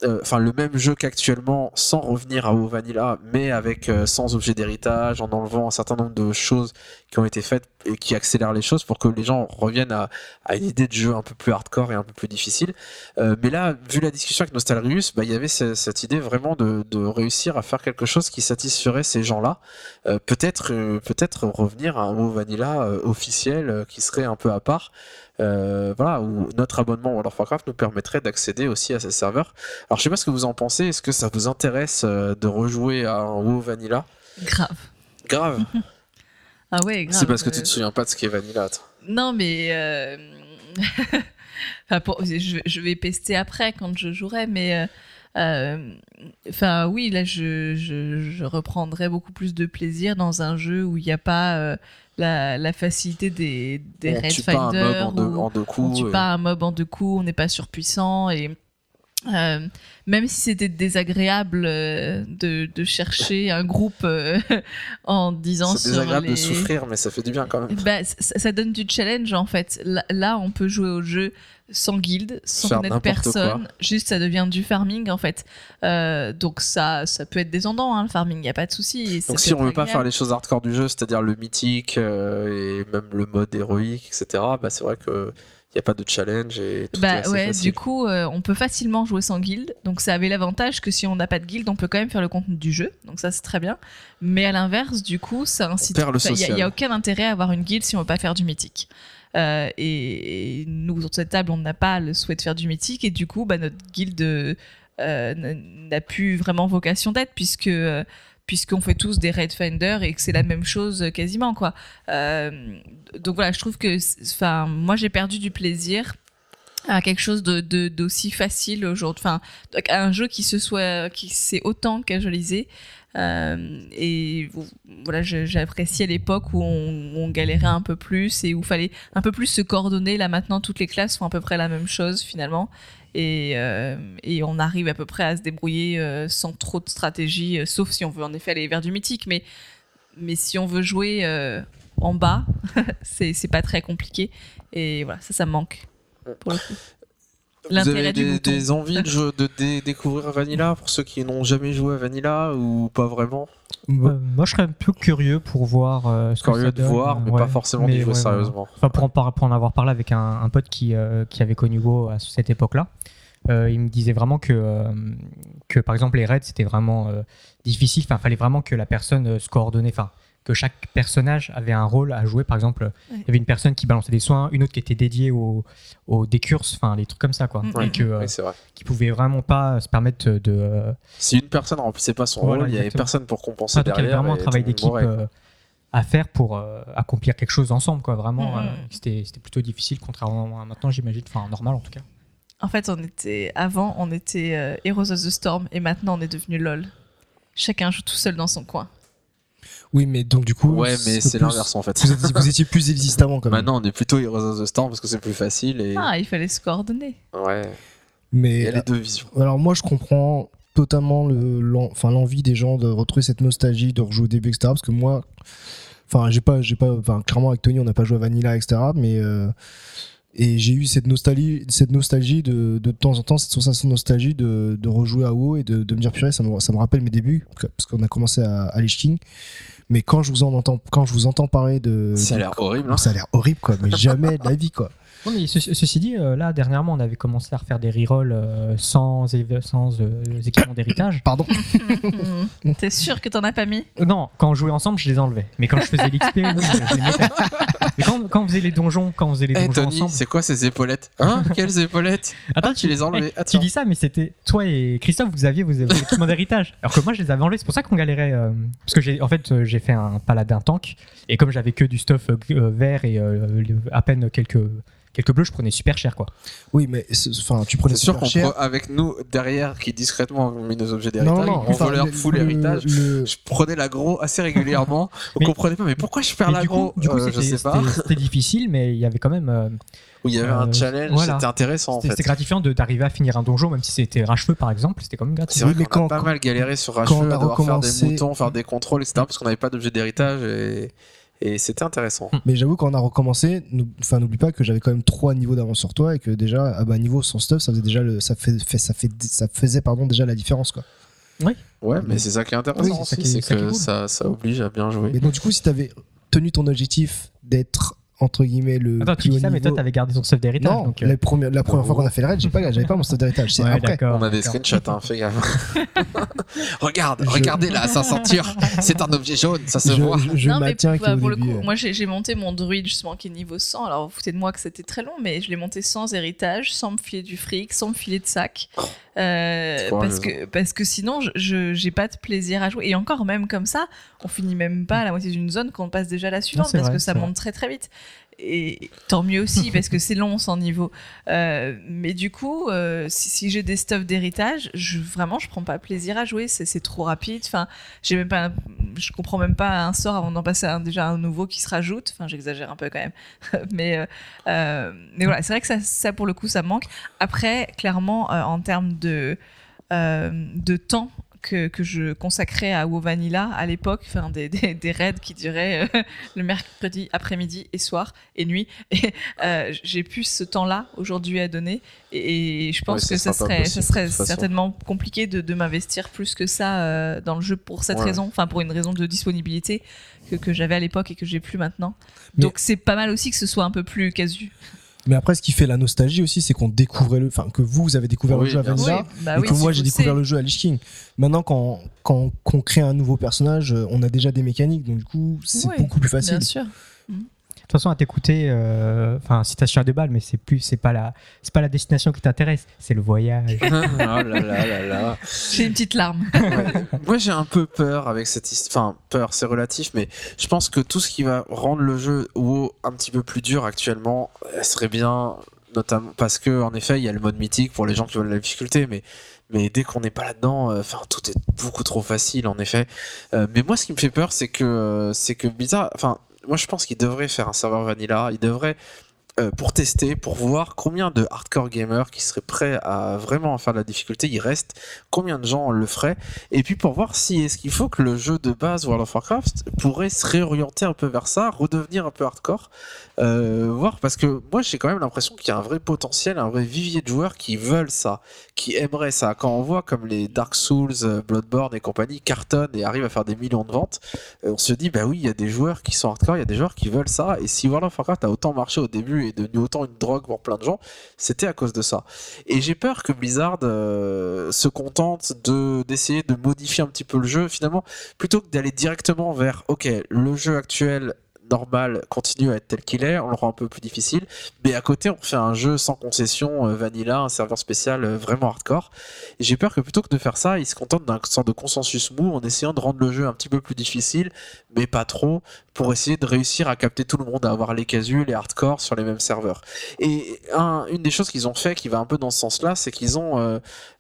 euh, enfin le même jeu qu'actuellement sans revenir à WoW Vanilla mais avec euh, sans objet d'héritage en enlevant un certain nombre de choses qui ont été faites et qui accélèrent les choses pour que les gens reviennent à, à une idée de jeu un peu plus hardcore et un peu plus difficile. Euh, mais là vu la discussion avec Nostalrius bah, il y avait cette idée vraiment de, de, réussir à faire quelque chose qui satisferait ces gens là peut-être peut-être revenir à un officiel qui serait un peu à part euh, voilà, où notre abonnement World of Warcraft nous permettrait d'accéder aussi à ces serveurs. Alors je sais pas ce que vous en pensez, est-ce que ça vous intéresse euh, de rejouer à un WoW Vanilla? Grave. Grave Ah ouais, grave. C'est parce que tu te souviens pas de ce qu'est Vanilla. Toi. Non mais... Euh... enfin, pour... je, je, vais pester après quand je jouerai, mais... Euh, enfin, oui, là, je, je, je, reprendrai beaucoup plus de plaisir dans un jeu où il n'y a pas euh, la, la, facilité des, des Red Finder. On tue pas un mob en deux coups, on n'est pas surpuissant et. Euh, même si c'était désagréable euh, de, de, chercher un groupe euh, en disant c'est désagréable les... de souffrir mais ça fait du bien quand même bah, ça, ça, donne du challenge en fait là, là, on peut jouer au jeu sans guild, sans connaître personne, juste ça devient du farming en fait. Euh, donc ça, ça peut être descendant hein, le farming, il y a pas de souci. Donc si on veut pas faire les choses hardcore du jeu, c'est-à-dire le mythique euh, et même le mode héroïque, etc. Bah c'est vrai que il n'y a pas de challenge et tout bah est ouais, facile. du coup, euh, on peut facilement jouer sans guild. Donc ça avait l'avantage que si on n'a pas de guild, on peut quand même faire le contenu du jeu. Donc ça c'est très bien. Mais à l'inverse, du coup, ça incite. Il n'y a, a, aucun intérêt à avoir une guild si on veut pas faire du mythique. Euh, et, nous, autour de cette table, on n'a pas le souhait de faire du mythique. Et du coup, bah, notre guilde euh, n'a plus vraiment vocation d'être, puisque euh, puisqu'on fait tous des raid finder et que c'est la même chose quasiment quoi. Donc voilà, je trouve que, enfin, moi j'ai perdu du plaisir à quelque chose de d'aussi facile aujourd'hui, enfin, un jeu qui se soit, qui s'est autant casualisé. Euh, et voilà, j'appréciais l'époque où on, galérait un peu plus et où fallait un peu plus se coordonner. Là maintenant, toutes les classes font à peu près la même chose finalement. Et, euh, et on arrive à peu près à se débrouiller euh, sans trop de stratégie, sauf si on veut en effet aller vers du mythique. Mais, mais si on veut jouer en bas, c'est pas très compliqué. Et voilà, ça, ça manque. Pour le coup. Vous avez des, des, envies de, jeu, de dé découvrir Vanilla pour ceux qui n'ont jamais joué à Vanilla ou pas vraiment? Bah, Moi, je serais un peu curieux pour voir euh, ce curieux que ça de donne. voir, mais ouais. pas forcément d'y jouer ouais, sérieusement. Enfin, pour, en, pour en avoir parlé avec un, un pote qui, euh, qui avait connu Go à cette époque-là, euh, il me disait vraiment que, euh, que par exemple, les raids, c'était vraiment euh, difficile. Enfin, il fallait vraiment que la personne se coordonnait. Enfin, que chaque personnage avait un rôle à jouer. Par exemple, il Ouais. y avait une personne qui balançait des soins, une autre qui était dédiée aux, aux décurses, enfin, des trucs comme ça, quoi. Ouais. Et que, euh, Oui, c'est vrai. qui pouvait vraiment pas se permettre de. euh, Si une personne remplissait pas son Voilà, rôle, il y avait personne pour compenser enfin, donc il y avait derrière. vraiment un travail d'équipe euh, à faire pour euh, accomplir quelque chose ensemble, quoi. Vraiment, Mhm. euh, c'était c'était plutôt difficile, contrairement à maintenant, j'imagine. Enfin, normal en tout cas. En fait, on était avant, on était euh, Heroes of the Storm et maintenant on est devenu LOL. Chacun joue tout seul dans son coin. Oui, mais donc du coup. Ouais, mais c'est l'inverse en fait. Vous étiez, vous étiez plus élitiste avant quand même. Maintenant, on est plutôt Heroes of the Storm parce que c'est plus facile et. Ah, il fallait se coordonner. Ouais, il Mais y a les deux visions. alors moi, je comprends totalement le, l'en- enfin l'envie des gens de retrouver cette nostalgie, de rejouer au début, etc. Parce que moi, enfin, j'ai pas, j'ai pas, enfin, clairement avec Tony, on n'a pas joué à Vanilla, etc. Mais euh, et j'ai eu cette nostalgie, cette nostalgie de, de temps en temps, cette sensation de nostalgie de, de rejouer à WoW et de, de me dire purée, ça me, ça me rappelle mes débuts parce qu'on a commencé à, à Lich King. Mais quand je vous en entends, quand je vous entends parler de, Ça a l'air horrible. Hein. ça a l'air horrible quoi, mais jamais de la vie quoi. Non, mais ce- ceci dit, euh, là, dernièrement, on avait commencé à refaire des rerolls euh, sans, sans euh, équipements d'héritage. Pardon. T'es sûr que t'en as pas mis? Non, quand on jouait ensemble, je les enlevais. Mais quand je faisais l'XP, oui, je les mettais. Mais quand, quand on faisait les donjons, quand on faisait les Eh donjons Tony, ensemble. c'est quoi ces épaulettes? Hein? Quelles épaulettes? Attends, Ah, tu les as enlevées. eh, tu dis ça, mais c'était toi et Christophe, vous aviez vos, équipements d'héritage. Alors que moi, je les avais enlevés. C'est pour ça qu'on galérait. euh, parce que j'ai, en fait, j'ai fait un paladin tank. Et comme j'avais que du stuff euh, vert et euh, à peine quelques, quelques bleus, je prenais super cher, quoi. Oui, mais c'est- enfin, tu prenais C'est sûr super qu'on cher. prend avec nous derrière qui discrètement ont mis nos objets Non, d'héritage. non, non. on enfin, volait leur le- full le- héritage. le- Je prenais l'agro assez régulièrement. On Mais- comprenait pas, mais pourquoi je perds l'agro du coup Euh, Je c'était, sais pas. c'était- c'était difficile, mais il y avait quand même. euh, Où il y avait un Euh, challenge, voilà. c'était intéressant en c'était, fait. c'était gratifiant de, d'arriver à finir un donjon, même si c'était racheveux par exemple. C'était quand même C'est gratifiant. vrai Oui, mais qu'on a pas quand- mal galéré sur a à devoir faire des moutons, faire des contrôles, etc. Parce qu'on n'avait pas d'objet d'héritage et, et c'était intéressant. Mais j'avoue, quand on a recommencé, enfin, n'oublie pas que j'avais quand même trois niveaux d'avance sur toi et que déjà, à bas niveau sans stuff, ça faisait déjà le, ça fait, fait- ça fait, ça faisait pardon déjà la différence quoi. Ouais, mais c'est ça qui est intéressant Oui, c'est que ça, ça oblige à bien jouer. Mais donc du coup, si t'avais tenu ton objectif d'être entre guillemets le Attends, tu plus dis haut ça, mais toi, t'avais gardé ton stuff d'héritage. non, donc, euh, la première, la première fois qu'on a fait le raid, j'ai pas, j'avais pas mon stuff d'héritage. C'est ouais, après. On a des screenshots, hein, fais gaffe. Regarde, Je- regardez là, sa ceinture, c'est un objet jaune, ça se Je, voit. je, je Non, mais maintiens pour, qu'au pour le coup, moi j'ai j'ai monté mon druide justement qui est niveau 100. Alors vous foutez de moi que c'était très long, mais je l'ai monté sans héritage, sans me filer du fric, sans me filer de sac. Euh, parce, que, parce que sinon, je- j'ai pas de plaisir à jouer. Et encore, même comme ça, on finit même pas à la moitié d'une zone qu'on passe déjà à la suivante parce vrai, que ça monte très très vite. Et tant mieux aussi parce que c'est long sans niveau. Euh, mais du coup, euh, si, j'ai des stuffs d'héritage, vraiment, je prends pas plaisir à jouer. C'est trop rapide. Enfin, j'ai même comprends même pas un sort avant d'en passer un- déjà un nouveau qui se rajoute. Enfin, j'exagère un peu quand même. mais, euh, mais voilà, c'est vrai que ça, ça, pour le coup, ça manque. Après, clairement, en termes de, de temps que, que je consacrais à WoW Vanilla à l'époque, enfin, des, des, des raids qui duraient euh, le mercredi après-midi et soir et nuit. Et euh, j'ai plus ce temps-là aujourd'hui à donner. Et, et je pense Ouais, que ça serait, possible, ça serait certainement compliqué de, de m'investir plus que ça euh, dans le jeu pour cette Ouais. raison, enfin pour une raison de disponibilité que, que j'avais à l'époque et que j'ai plus maintenant. Mais- Donc c'est pas mal aussi que ce soit un peu plus casu. Mais après, ce qui fait la nostalgie aussi, c'est qu'on découvrait le, enfin que vous, vous avez découvert Oui, le jeu à Vanilla. sûr. bah et oui, que si moi j'ai découvert le jeu à Lich King. Maintenant, quand, quand qu'on crée un nouveau personnage, euh, on a déjà des mécaniques, donc du coup c'est Oui, beaucoup plus facile. Bien sûr. De toute façon, à t'écouter, euh, enfin, si t'as sur deux balles, mais c'est plus, c'est pas la, c'est pas la destination qui t'intéresse, c'est le voyage. oh là là là là. J'ai une petite larme. Ouais. Moi j'ai un peu peur avec cette histoire. Enfin, peur, c'est relatif, mais je pense que tout ce qui va rendre le jeu WoW un petit peu plus dur actuellement serait bien, notamment parce que en effet il y a le mode mythique pour les gens qui veulent la difficulté, mais mais dès qu'on n'est pas là-dedans, euh, enfin tout est beaucoup trop facile en effet. Euh, mais moi ce qui me fait peur, c'est que euh, c'est que Blizzard, enfin moi je pense qu'il devrait faire un serveur vanilla, il devrait euh, pour tester, pour voir combien de hardcore gamers qui seraient prêts à vraiment faire de la difficulté, il reste, combien de gens le feraient, et puis pour voir si est-ce qu'il faut que le jeu de base World of Warcraft pourrait se réorienter un peu vers ça, redevenir un peu hardcore, euh, voir parce que moi j'ai quand même l'impression qu'il y a un vrai potentiel, un vrai vivier de joueurs qui veulent ça, qui aimeraient ça. Quand on voit comme les Dark Souls, euh, Bloodborne et compagnie cartonnent et arrivent à faire des millions de ventes, euh, on se dit bah oui il y a des joueurs qui sont hardcore, il y a des joueurs qui veulent ça, et si World of Warcraft a autant marché au début et devenu autant une drogue pour plein de gens, c'était à cause de ça. Et j'ai peur que Blizzard se contente de d'essayer de modifier un petit peu le jeu finalement plutôt que d'aller directement vers ok le jeu actuel normal continue à être tel qu'il est, on le rend un peu plus difficile, mais à côté on fait un jeu sans concession euh, vanilla, un serveur spécial euh, vraiment hardcore. Et j'ai peur que plutôt que de faire ça, ils se contentent d'un sorte de consensus mou en essayant de rendre le jeu un petit peu plus difficile, mais pas trop, pour essayer de réussir à capter tout le monde, à avoir les casus, les hardcore sur les mêmes serveurs. Et un- une des choses qu'ils ont fait qui va un peu dans ce sens-là, c'est qu'ils ont euh,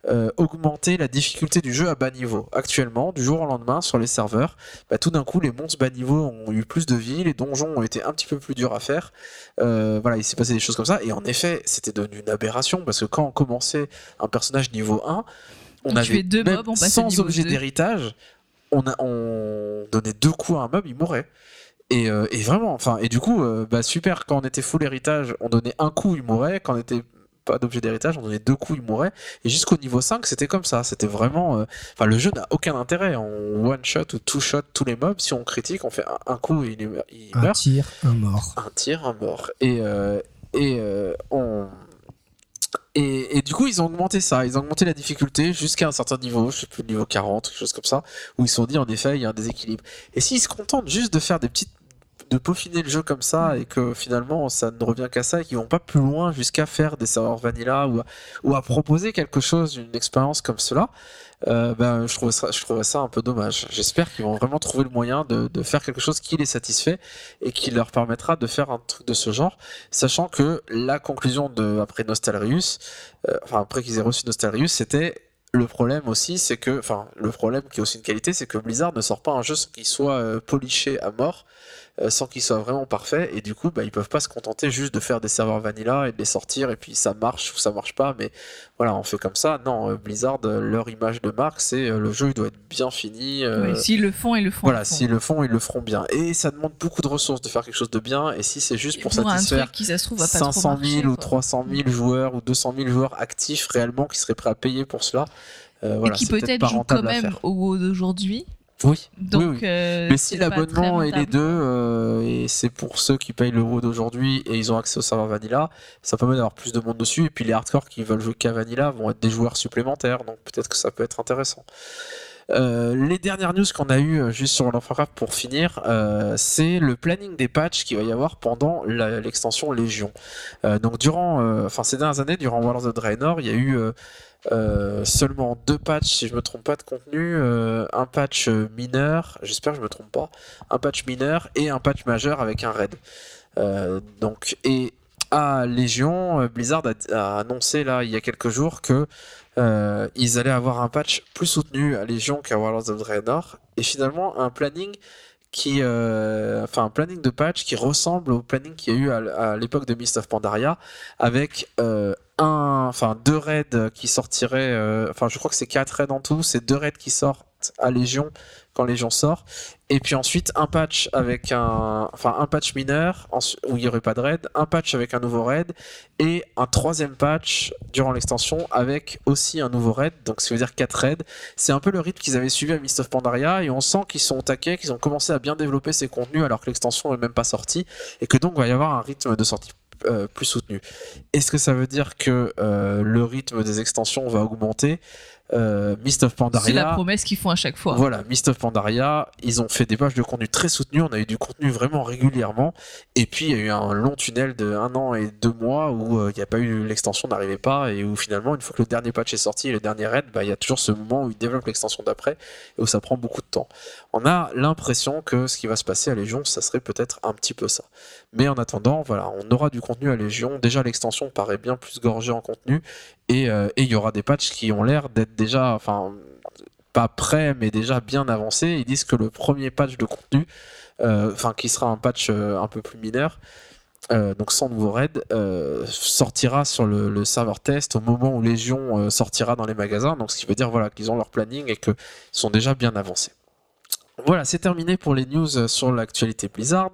euh, augmenté la difficulté du jeu à bas niveau. Actuellement, du jour au lendemain, sur les serveurs, bah, tout d'un coup, les monstres bas niveau ont eu plus de vie, les donjons ont été un petit peu plus durs à faire. Euh, voilà, il s'est passé des choses comme ça. Et en effet, c'était devenu une aberration parce que quand on commençait un personnage niveau 1, on On avait deux mobs, on sans objet d'héritage, on, a- on donnait deux coups à un mob, il mourait. Et, euh, et vraiment, enfin, et du coup, euh, bah super, quand on était full héritage, on donnait un coup, il mourait. Quand on était pas d'objet d'héritage, on donnait deux coups, il mourait. Et jusqu'au niveau 5, c'était comme ça. C'était vraiment. euh, Enfin, le jeu n'a aucun intérêt. On one-shot ou two-shot tous les mobs. Si on critique, on fait un, un coup et il, il Un meurt. tir, un mort. Un tir, un mort. Et, et on. Et, du coup, ils ont augmenté ça. Ils ont augmenté la difficulté jusqu'à un certain niveau, je sais plus, niveau 40, quelque chose comme ça, où ils se sont dit, en effet, il y a un déséquilibre. Et s'ils se contentent juste de faire des petites de peaufiner le jeu comme ça et que finalement ça ne revient qu'à ça et qu'ils vont pas plus loin jusqu'à faire des serveurs vanilla ou à, ou à proposer quelque chose, une expérience comme cela, euh, ben, je, trouve ça, je trouverais ça un peu dommage. J'espère qu'ils vont vraiment trouver le moyen de, faire quelque chose qui les satisfait et qui leur permettra de faire un truc de ce genre, sachant que la conclusion de après Nostalrius, euh, enfin après qu'ils aient reçu Nostalrius, c'était le problème aussi, c'est que, enfin, le problème qui est aussi une qualité, c'est que Blizzard ne sort pas un jeu qu'il soit euh, poliché à mort, sans qu'il soit vraiment parfait, et du coup, bah, ils peuvent pas se contenter juste de faire des serveurs vanilla et de les sortir, et puis ça marche ou ça marche pas, mais voilà, on fait comme ça. Non, euh, Blizzard, euh, leur image de marque, c'est euh, le jeu, il doit être bien fini. euh, Oui, S'ils le font, ils le font. voilà, s'ils le font, ils le feront bien. Et ça demande beaucoup de ressources de faire quelque chose de bien, et si c'est juste pour, un satisfaire qui, ça se trouve, va pas trop 500 000 marcher, ou quoi. 300 000 joueurs ou 200 000 joueurs actifs réellement qui seraient prêts à payer pour cela. euh, voilà, et qui peut-être pas jouent quand même au WoW d'aujourd'hui. Oui, Donc, oui, oui. euh, Mais si l'abonnement est les deux, euh, et c'est pour ceux qui payent le WoW d'aujourd'hui et ils ont accès au serveur Vanilla, ça permet d'avoir plus de monde dessus. Et puis les hardcore qui veulent jouer qu'à Vanilla vont être des joueurs supplémentaires, donc peut-être que ça peut être intéressant. Euh, les dernières news qu'on a eues juste sur World of Warcraft pour finir, euh, c'est le planning des patchs qu'il va y avoir pendant l'extension Légion. Euh, donc durant, enfin ces dernières années, durant World of Draenor, il y a eu euh, seulement deux patchs, si je me trompe pas de contenu, euh, un patch euh, mineur, j'espère que je me trompe pas, un patch mineur et un patch majeur avec un raid. Donc et à Légion, Blizzard a, annoncé là il y a quelques jours que ils allaient avoir un patch plus soutenu à Légion qu'à Warlords of Draenor. Et finalement un planning qui euh, enfin un planning de patch qui ressemble au planning qu'il y a eu à, l'époque de Mist of Pandaria avec euh, un enfin deux raids qui sortiraient euh, enfin je crois que c'est quatre raids en tout. C'est deux raids qui sortent à Légion quand Légion sort et puis ensuite un patch avec un enfin un patch mineur où il y aurait pas de raid un patch avec un nouveau raid et un troisième patch durant l'extension avec aussi un nouveau raid. Donc ça veut dire quatre raids. C'est un peu le rythme qu'ils avaient suivi à Mist of Pandaria et on sent qu'ils sont au qu'ils ont commencé à bien développer ces contenus alors que l'extension n'est même pas sortie et que donc il va y avoir un rythme de sortie euh, plus soutenu. Est-ce que ça veut dire que euh, le rythme des extensions va augmenter? Euh, Mist of C'est la Pandaria promesse qu'ils font à chaque fois. voilà, Mist of Pandaria, ils ont fait des pages de contenu très soutenues, on a eu du contenu vraiment régulièrement, et puis il y a eu un long tunnel de un an et deux mois où euh, il n'y a pas eu l'extension n'arrivait pas, et où finalement, une fois que le dernier patch est sorti et le dernier raid, bah, il y a toujours ce moment où ils développent l'extension d'après, et où ça prend beaucoup de temps. On a l'impression que ce qui va se passer à Légion, ça serait peut-être un petit peu ça. Mais en attendant, voilà, on aura du contenu à Légion, déjà l'extension paraît bien plus gorgée en contenu, et euh, il y aura des patchs qui ont l'air d'être déjà, enfin, pas prêts, mais déjà bien avancés. Ils disent que le premier patch de contenu, euh, enfin, qui sera un patch euh, un peu plus mineur, donc sans nouveau raid, sortira sur le, serveur test au moment où Légion sortira dans les magasins. Donc, ce qui veut dire voilà qu'ils ont leur planning et qu'ils sont déjà bien avancés. Voilà, c'est terminé pour les news sur l'actualité Blizzard.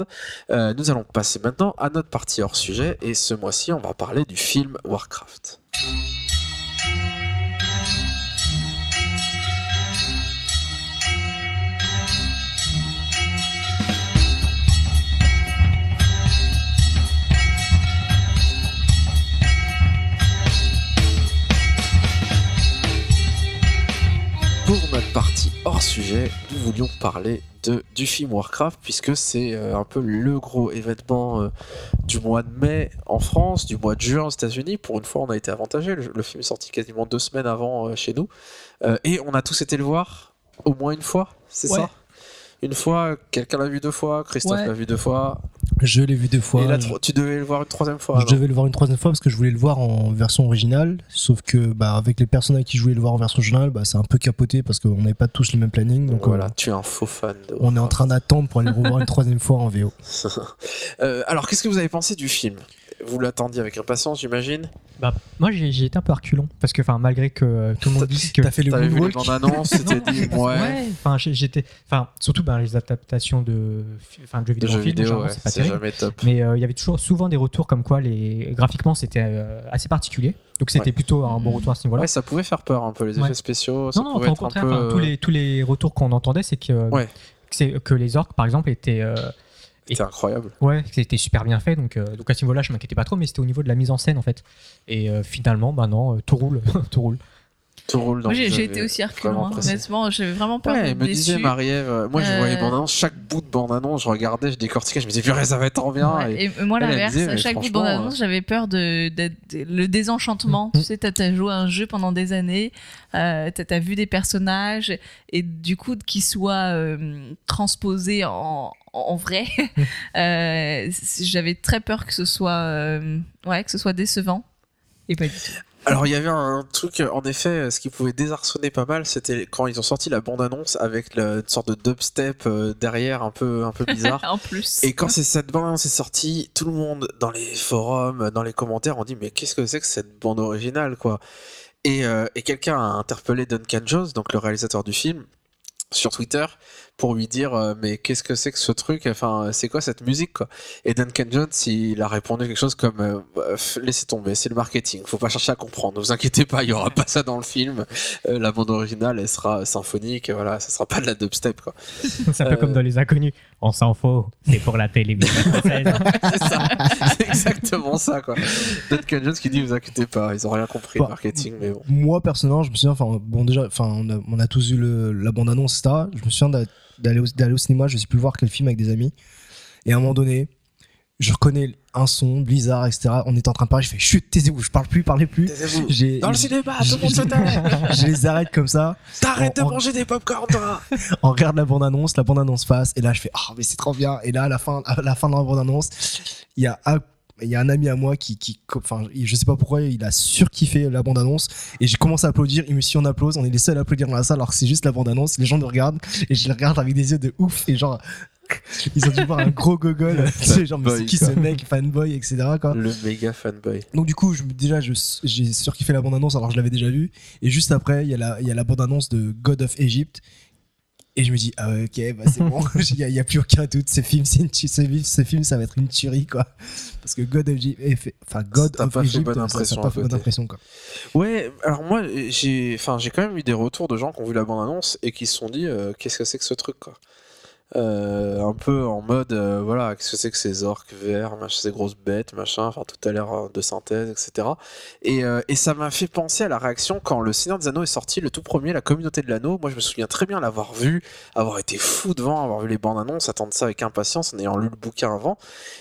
Euh, nous allons passer maintenant à notre partie hors sujet et ce mois-ci, on va parler du film Warcraft. Pour notre partie hors sujet, nous voulions parler de, du film Warcraft, puisque c'est euh, un peu le gros événement euh, du mois de mai en France, du mois de juin aux États-Unis. Pour une fois, on a été avantagé. Le, le film est sorti quasiment deux semaines avant euh, chez nous. Et on a tous été le voir au moins une fois, c'est Ouais. ça? Une fois, quelqu'un l'a vu deux fois, Christophe Ouais. l'a vu deux fois. Je l'ai vu deux fois. et tu devais le voir une troisième fois. je devais le voir une troisième fois parce que je voulais le voir en version originale. Sauf que bah, avec les personnes avec qui je voulais le voir en version originale, bah, c'est un peu capoté parce qu'on n'avait pas tous le même planning. Donc voilà, tu es un faux fan de on est en train d'attendre pour aller le revoir une troisième fois en VO. Euh, alors, qu'est-ce que vous avez pensé du film? Vous l'attendiez avec impatience, j'imagine? Bah, moi, j'ai été un peu reculon. Parce que, enfin, malgré que euh, tout le monde dise que. T'as fait le moonwalk c'était dit ouais. Ouais, enfin, j'ai- j'étais. Enfin, surtout ben, les adaptations de, fi- enfin, de jeux vidéo, en jeux film, vidéo, genre, ouais, c'est pas terrible. jamais top. Mais euh, il y avait toujours souvent des retours comme quoi les graphiquement c'était euh, assez particulier. Donc c'était Ouais. plutôt un bon retour à ce niveau-là. Ouais, ça pouvait faire peur un peu, les Ouais. effets spéciaux. Ça non, non, enfin, au contraire, peu. tous, les, tous les retours qu'on entendait, c'est que, Ouais. que, c'est- que les orques, par exemple, étaient. C'était incroyable. ouais, c'était super bien fait. Donc, euh, donc à ce niveau-là, je m'inquiétais pas trop, mais c'était au niveau de la mise en scène en fait. Et euh, finalement, bah non, euh, tout roule. tout roule. Dans Moi, j'ai été aussi reculon. hein. Honnêtement, j'avais vraiment peur Ouais, me disait. Marie-Ève, euh, moi je voyais Euh, bande annonce, chaque bout de bande annonce, je regardais, je décortiquais, je me disais, purée, ça va être trop bien. Ouais, Et- et moi, l'inverse, à chaque bout de bande-annonce, j'avais peur de, le désenchantement. Mhm. Tu sais, t'as, joué à un jeu pendant des années, euh, t'as, vu des personnages, et du coup, qu'ils soient euh, transposés en, en vrai, euh, c- j'avais très peur que ce soit, euh, ouais, que ce soit décevant. Et pas du tout. Alors il y avait un truc, en effet, ce qui pouvait désarçonner pas mal, c'était quand ils ont sorti la bande-annonce avec le- une sorte de dubstep euh, derrière, un peu, un peu bizarre. en plus. Et quand c'est cette bande-annonce est sortie, tout le monde dans les forums, dans les commentaires, ont dit mais qu'est-ce que c'est que cette bande originale quoi? Et, euh, et quelqu'un a interpellé Duncan Jones, donc le réalisateur du film, sur Twitter pour lui dire euh, mais qu'est-ce que c'est que ce truc? Enfin c'est quoi cette musique quoi? Et Duncan Jones il a répondu quelque chose comme euh, Bah, laissez tomber c'est le marketing, faut pas chercher à comprendre, ne vous inquiétez pas il y aura pas ça dans le film, Euh, la bande originale elle sera symphonique, voilà ça sera pas de la dubstep quoi. C'est un peu Euh, comme dans les inconnus. On s'en fout, c'est pour la télévision française. c'est ça, c'est exactement ça quoi. Duncan Jones qui dit vous inquiétez pas, ils ont rien compris Bah, le marketing mais bon. Moi personnellement, je me souviens, enfin bon déjà, enfin on a, on a tous vu le- la bande annonce, etc. Je me souviens d'a- d'aller au, d'aller au cinéma, je sais plus voir quel film avec des amis, et à un moment donné, je reconnais un son, Blizzard, etc. On est en train de parler, je fais chut, taisez-vous, je parle plus, parlez plus. J'ai- Dans le cinéma, tout le monde se tait. je les arrête comme ça, T'arrêtes de On- manger des popcorn toi. on regarde la bande annonce, la bande annonce passe, et là je fais ah mais c'est trop bien. Et là à la fin, à la fin de la bande annonce, il y a un il y a un ami à moi qui, qui, enfin, je sais pas pourquoi, il a surkiffé la bande-annonce et j'ai commencé à applaudir. Il me suit, on applause, on est les seuls à applaudir dans la salle alors que c'est juste la bande-annonce. Les gens nous regardent et je les regarde avec des yeux de ouf et genre, ils ont dû voir un gros gogol. sais, genre, mais c'est qui quoi. ce mec, fanboy, etc. Quoi. Le méga fanboy. Donc du coup, je, déjà, je- j'ai surkiffé la bande-annonce alors que je l'avais déjà vue. Et juste après, il y a la, il y a la bande-annonce de God of Egypt. Et je me dis, ah ok, bah c'est bon, il n'y a, plus aucun doute, ce film, c'est une ce, ce film, ça va être une tuerie, quoi. Parce que God of Egypt, enfin, God Ça of pas fait Egypt, bonne ça- ça impression n'a pas fait bonne impression, quoi. Ouais, alors moi j'ai quand même eu des retours de gens qui ont vu la bande annonce et qui se sont dit euh, qu'est-ce que c'est que ce truc quoi. Euh, un peu en mode euh, voilà qu'est-ce que c'est que ces orques verts machin, ces grosses bêtes machin enfin tout à l'heure de synthèse etc et, euh, et ça m'a fait penser à la réaction quand le Seigneur des Anneaux est sorti le tout premier la communauté de l'anneau. Moi je me souviens très bien l'avoir vu avoir été fou devant avoir vu les bandes annonces attendre ça avec impatience en ayant lu le bouquin avant.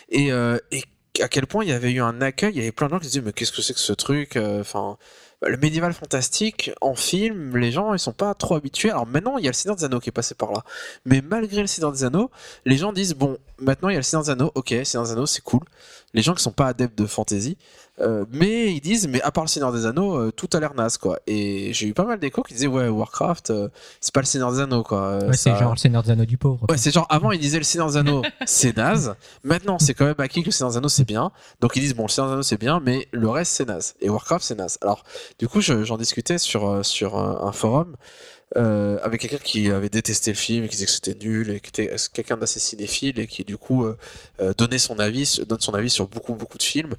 Et, et à quel point il y avait eu un accueil il y avait plein de gens qui se disaient mais qu'est-ce que c'est que ce truc enfin le médiéval fantastique en film, les gens ils sont pas trop habitués. Alors maintenant il y a le Seigneur des Anneaux qui est passé par là, mais malgré le Seigneur des Anneaux, les gens disent bon maintenant il y a le Seigneur des Anneaux, ok Seigneur des Anneaux c'est cool. Les gens qui sont pas adeptes de fantasy, euh, mais ils disent mais à part le Seigneur des Anneaux euh, tout a l'air naze quoi. Et j'ai eu pas mal d'échos qui disaient ouais Warcraft euh, c'est pas le Seigneur des Anneaux quoi. Ouais, c'est genre le Seigneur des Anneaux du pauvre. Ouais, c'est genre avant ils disaient le Seigneur des Anneaux c'est naze. Maintenant c'est quand même acquis que le Seigneur des Anneaux c'est bien. Donc ils disent bon le Seigneur des Anneaux c'est bien, mais le reste c'est naze. Et Warcraft c'est naze. Alors du coup je- j'en discutais sur sur un, forum euh, avec quelqu'un qui avait détesté le film qui disait que c'était nul et qui était quelqu'un d'assez cinéphile et qui du coup euh, euh, donnait son avis donne son avis sur beaucoup beaucoup de films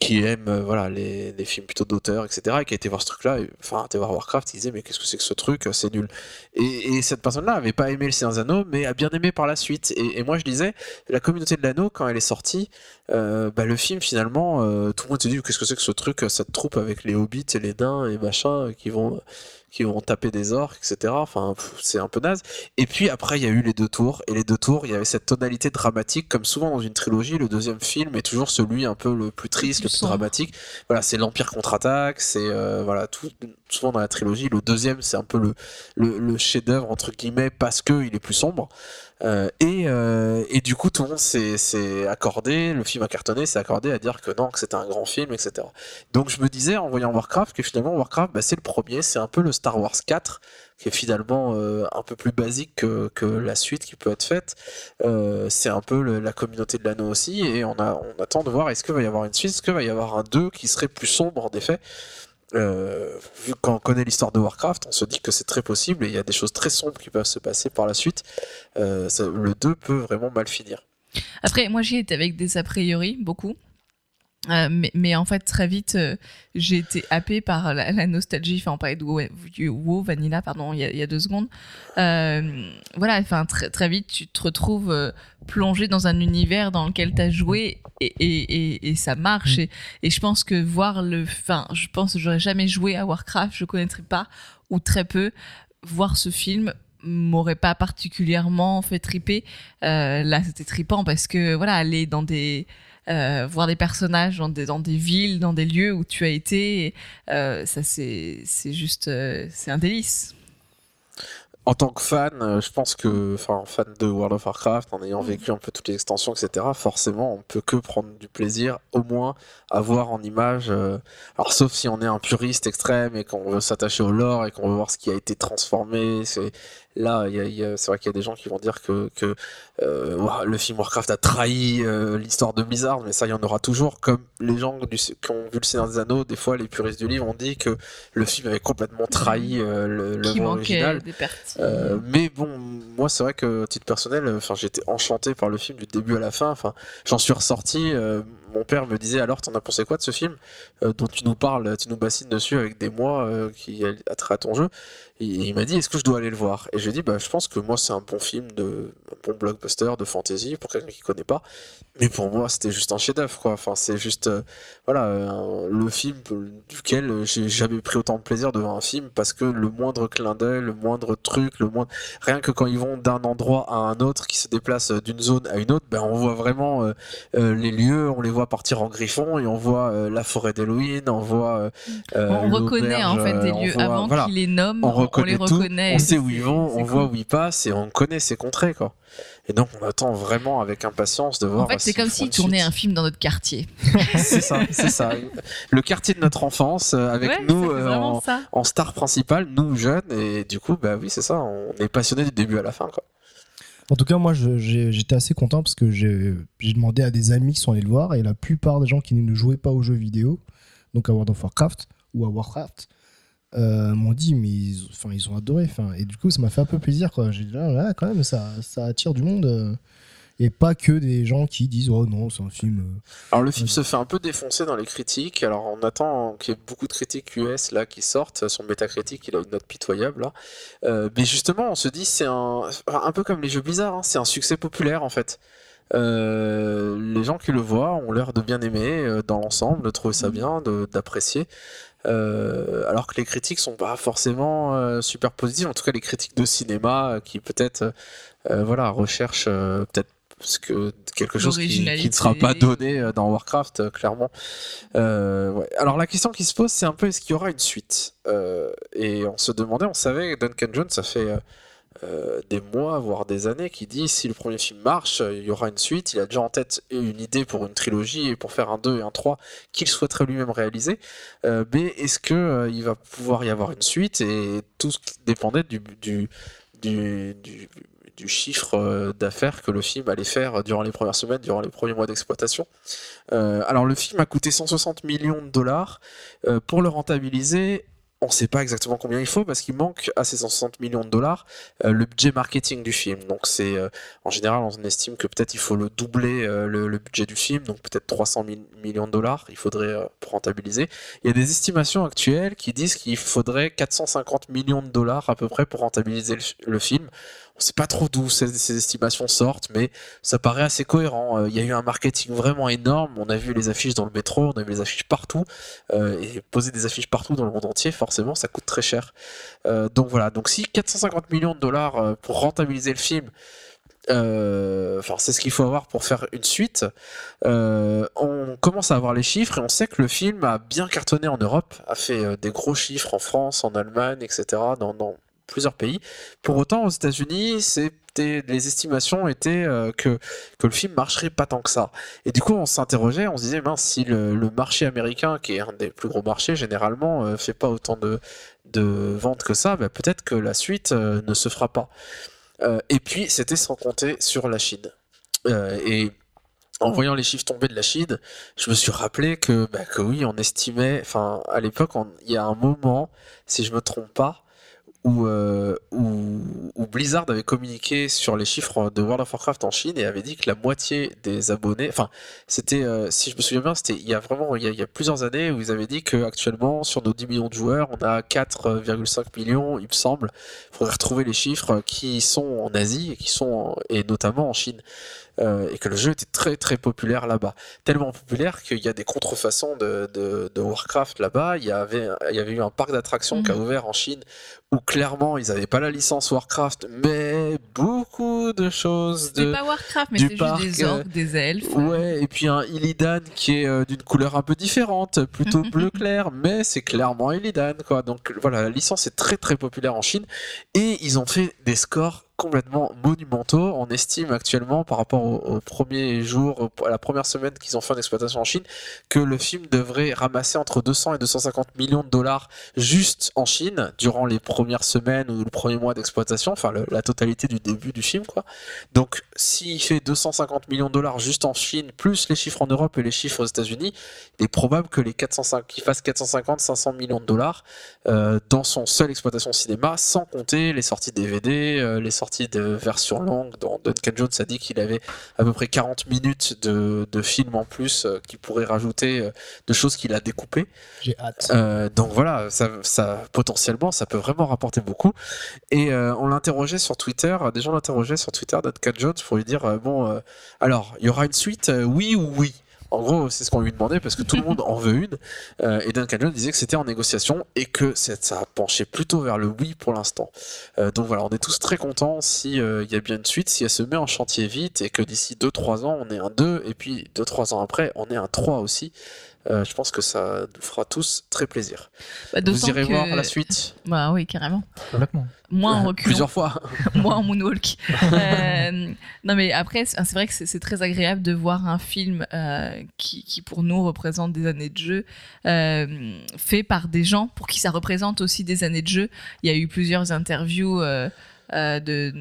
qui aime euh, voilà les, films plutôt d'auteur etc et qui a été voir ce truc là enfin été voir Warcraft il disait mais qu'est-ce que c'est que ce truc c'est nul. Et, et cette personne là avait pas aimé le Seigneur des Anneaux mais a bien aimé par la suite. Et, moi je disais la communauté de l'anneau quand elle est sortie euh, bah, le film finalement euh, tout le monde se dit qu'est-ce que c'est que ce truc cette troupe avec les hobbits et les nains et machin euh, qui vont qui vont taper des orques, etc. Enfin, c'est un peu naze. Et puis après, il y a eu les deux tours. Et les deux tours, il y avait cette tonalité dramatique, comme souvent dans une trilogie. Le deuxième film est toujours celui un peu le plus triste, le plus, dramatique. Voilà, c'est l'Empire contre-attaque. C'est euh, voilà, tout, souvent dans la trilogie. Le deuxième, c'est un peu le, le, chef-d'œuvre entre guillemets parce que il est plus sombre. Euh, et, euh, et, du coup, tout le monde s'est accordé, le film a cartonné, s'est accordé à dire que non, que c'était un grand film, etc. Donc je me disais en voyant Warcraft que finalement Warcraft, bah, c'est le premier, c'est un peu le Star Wars 4 qui est finalement euh, un peu plus basique que, la suite qui peut être faite. C'est un peu la communauté de l'anneau aussi, et on, a, on attend de voir est-ce qu'il va y avoir une suite, est-ce qu'il va y avoir un 2 qui serait plus sombre en effet. Euh, vu qu'on connaît l'histoire de Warcraft, on se dit que c'est très possible et il y a des choses très sombres qui peuvent se passer par la suite. Euh, le 2 peut vraiment mal finir. Après, moi j'y étais avec des a priori, beaucoup. Euh, mais, mais, en fait, très vite, euh, j'ai été happée par la, nostalgie. Enfin, on parlait de WoW, Vanilla, pardon, il y, a, il y a deux secondes. Euh, voilà, enfin, très, très vite, tu te retrouves plongé dans un univers dans lequel tu as joué et, et, et, ça marche. Mm. Et, je pense que voir le. Enfin, je pense que j'aurais jamais joué à Warcraft, je connaîtrais pas, ou très peu. Voir ce film m'aurait pas particulièrement fait triper. là, c'était tripant parce que, voilà, aller dans des euh, voir des personnages dans des, dans des villes, dans des lieux où tu as été, euh, ça c'est juste, euh, c'est un délice en tant que fan, je pense que, enfin, fan de World of Warcraft, en ayant vécu un peu toutes les extensions, etc., forcément, on peut que prendre du plaisir, au moins, à voir en image. Alors, sauf si on est un puriste extrême et qu'on veut s'attacher au lore et qu'on veut voir ce qui a été transformé. C'est là, c'est vrai qu'il y a des gens qui vont dire que, que euh, le film Warcraft a trahi l'histoire de Blizzard, mais ça, il y en aura toujours. Comme les gens qui ont vu le Seigneur des Anneaux, des fois, les puristes du livre ont dit que le film avait complètement trahi le original. Des euh, mais bon, moi c'est vrai que titre personnel, enfin j'étais enchanté par le film du début à la fin. Enfin, j'en suis ressorti. Euh, mon père me disait alors, t'en as pensé quoi de ce film? Euh, dont tu nous parles, tu nous bassines dessus avec des mois qui a trait à ton jeu il m'a dit est-ce que je dois aller le voir? Et j'ai dit bah je pense que moi c'est un bon film de un bon blockbuster de fantasy pour quelqu'un qui connaît pas. Mais pour moi c'était juste un chef-d'œuvre quoi. Enfin c'est juste euh, voilà le film duquel j'ai jamais pris autant de plaisir devant un film parce que le moindre clin d'œil, le moindre truc, le moindre rien que quand ils vont d'un endroit à un autre, qui se déplacent d'une zone à une autre, ben on voit vraiment euh, euh, les lieux, on les voit partir en griffon et on voit la forêt d'Halloween, on voit on reconnaît en fait des lieux avant qu'ils les nomment on les reconnaît. On sait où ils vont, on voit où ils passent et on connaît ces contrées, quoi. Et donc, on attend vraiment avec impatience de voir. En fait, c'est comme s'ils tournaient un film dans notre quartier. c'est ça, c'est ça. Le quartier de notre enfance, euh, avec nous euh, en, star principale, nous jeunes, et du coup, bah oui, c'est ça. On est passionné du début à la fin, quoi. En tout cas, moi, j'étais assez content parce que j'ai demandé à des amis qui sont allés le voir et la plupart des gens qui ne jouaient pas aux jeux vidéo, donc à World of Warcraft ou à Warcraft, euh, m'ont dit mais ils, enfin, ils ont adoré enfin, et du coup ça m'a fait un peu plaisir quoi. J'ai dit là, ah, quand même ça, ça attire du monde euh, et pas que des gens qui disent oh non c'est un film euh, alors le film se fait un peu défoncer dans les critiques. Alors on attend qu'il y ait beaucoup de critiques US là qui sortent. Son métacritique il a une note pitoyable là mais justement on se dit c'est un un peu comme les jeux bizarres hein, c'est un succès populaire en fait. Les gens qui le voient ont l'air de bien aimer dans l'ensemble, de trouver ça mmh. bien, d'apprécier. Euh, alors que les critiques sont pas forcément euh, super positives, en tout cas les critiques de cinéma euh, qui peut-être voilà recherchent peut-être que quelque chose qui, ne sera pas donné dans Warcraft clairement. Alors la question qui se pose c'est un peu est-ce qu'il y aura une suite? Et on se demandait, on savait Duncan Jones ça fait euh, des mois, voire des années, qui dit si le premier film marche, il y aura une suite. Il a déjà en tête une idée pour une trilogie et pour faire un 2 et un 3 qu'il souhaiterait lui-même réaliser. Euh, mais est-ce que euh, il va pouvoir y avoir une suite Et tout dépendait du, du, du, du chiffre d'affaires que le film allait faire durant les premières semaines, durant les premiers mois d'exploitation? alors le film a coûté 160 millions de dollars. pour le rentabiliser, on ne sait pas exactement combien il faut parce qu'il manque à ces 160 millions de dollars euh, le budget marketing du film. Donc c'est euh, en général on estime que peut-être il faut le doubler euh, le, budget du film, donc peut-être 300 millions de dollars. Il faudrait pour rentabiliser. Il y a des estimations actuelles qui disent qu'il faudrait 450 millions de dollars à peu près pour rentabiliser le, film. On sait pas trop d'où ces, estimations sortent, mais ça paraît assez cohérent. Euh, Il y a eu un marketing vraiment énorme. On a vu les affiches dans le métro, on a vu les affiches partout. Euh, et poser des affiches partout dans le monde entier, forcément, ça coûte très cher. Euh, donc voilà. Donc si 450 millions de dollars pour rentabiliser le film, c'est ce qu'il faut avoir pour faire une suite. On commence à avoir les chiffres et on sait que le film a bien cartonné en Europe, a fait des gros chiffres en France, en Allemagne, etc. dans plusieurs pays. Pour autant, aux États-Unis, c'était les estimations étaient euh, que que le film marcherait pas tant que ça. Et du coup, on s'interrogeait, on se disait si le, marché américain, qui est un des plus gros marchés généralement, euh, fait pas autant de de ventes que ça, bah, peut-être que la suite euh, ne se fera pas. Euh, et puis, c'était sans compter sur la Chine. Et en voyant les chiffres tomber de la Chine, je me suis rappelé que, bah, oui, on estimait, enfin, à l'époque, il y a un moment, si je me trompe pas, où, euh, où, Blizzard avait communiqué sur les chiffres de World of Warcraft en Chine et avait dit que la moitié des abonnés, enfin, c'était, euh, si je me souviens bien, c'était il y a vraiment, il y a, plusieurs années où ils avaient dit que actuellement sur nos 10 millions de joueurs, on a 4,5 millions, il me semble. Il faudrait retrouver les chiffres qui sont en Asie et qui sont, et notamment en Chine. Euh, et que le jeu était très très populaire là-bas. Tellement populaire qu'il y a des contrefaçons de, de, de Warcraft là-bas. Il y avait, il y avait eu un parc d'attractions qui a Mhm. ouvert en Chine où clairement ils n'avaient pas la licence Warcraft, mais beaucoup de choses C'est de. pas Warcraft, mais c'est juste des euh, orques, des elfes. Ouais, et puis un Illidan qui est euh, d'une couleur un peu différente, plutôt bleu clair, mais c'est clairement Illidan, quoi. Donc voilà, la licence est très très populaire en Chine, et ils ont fait des scores complètement monumentaux. On estime actuellement, par rapport au, au premier jour, à la première semaine qu'ils ont fait en exploitation en Chine, que le film devrait ramasser entre 200 et 250 millions de dollars juste en Chine, durant les premières semaines ou le premier mois d'exploitation, enfin la totalité du début du film, quoi. Donc, s'il fait 250 millions de dollars juste en Chine, plus les chiffres en Europe et les chiffres aux États-Unis, il est probable que les 405, qu'il fasse 450-500 millions de dollars euh, dans son seule exploitation cinéma, sans compter les sorties DVD, euh, les sorties de version longue. Dont Duncan Jones a dit qu'il avait à peu près 40 minutes de, de film en plus euh, qu'il pourrait rajouter euh, de choses qu'il a découpées. J'ai hâte. Euh, donc voilà, ça, ça potentiellement, ça peut vraiment rapporter beaucoup. Et on l'interrogeait sur Twitter, des gens l'interrogeaient sur Twitter, Duncan Jones, pour lui dire bon, alors il y aura une suite, oui ou oui? En gros, c'est ce qu'on lui demandait parce que tout le monde en veut une. Euh, et Duncan Jones disait que c'était en négociation et que ça a penché plutôt vers le oui pour l'instant. Euh, donc voilà, on est tous très contents si euh, il y a bien une suite, si elle se met en chantier vite et que d'ici 2-3 ans on est un 2 et puis 2-3 ans après on est un 3 aussi. Euh, je pense que ça nous fera tous très plaisir. Bah, Vous irez que- voir la suite Bah oui, carrément. Complètement. Moins en reculant. plusieurs fois. moi en moonwalk. Euh, non mais après, c'est vrai que c'est c'est très agréable de voir un film euh, qui, qui pour nous représente des années de jeu, euh, fait par des gens pour qui ça représente aussi des années de jeu. Il y a eu plusieurs interviews. Euh, de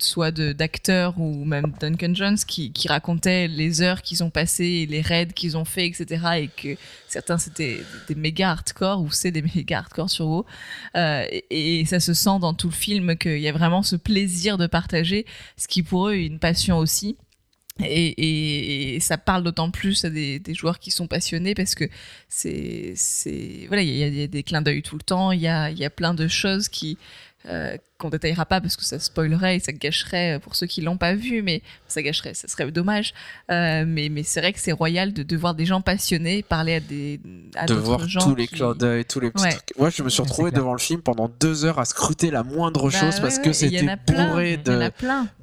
soit d'acteurs ou même Duncan Jones qui, qui racontaient les heures qu'ils ont passées les raids qu'ils ont fait etc et que certains c'était des méga hardcore ou c'est des méga hardcore sur WoW euh, et, ça se sent dans tout le film qu'il y a vraiment ce plaisir de partager, ce qui pour eux est une passion aussi. Et, et- ça parle d'autant plus à des, joueurs qui sont passionnés parce que c'est voilà il y, a- des clins d'œil tout le temps il y a il y a plein de choses qui euh, qu'on détaillera pas parce que ça spoilerait et ça gâcherait pour ceux qui l'ont pas vu mais ça gâcherait ça serait dommage Euh, mais mais c'est vrai que c'est royal de, de voir des gens passionnés parler à des à de voir gens tous les qui- clins d'œil, tous les petits Ouais. trucs. Moi, je me suis retrouvé devant le film pendant deux heures à scruter la moindre Bah chose ouais, parce ouais, que c'était bourré de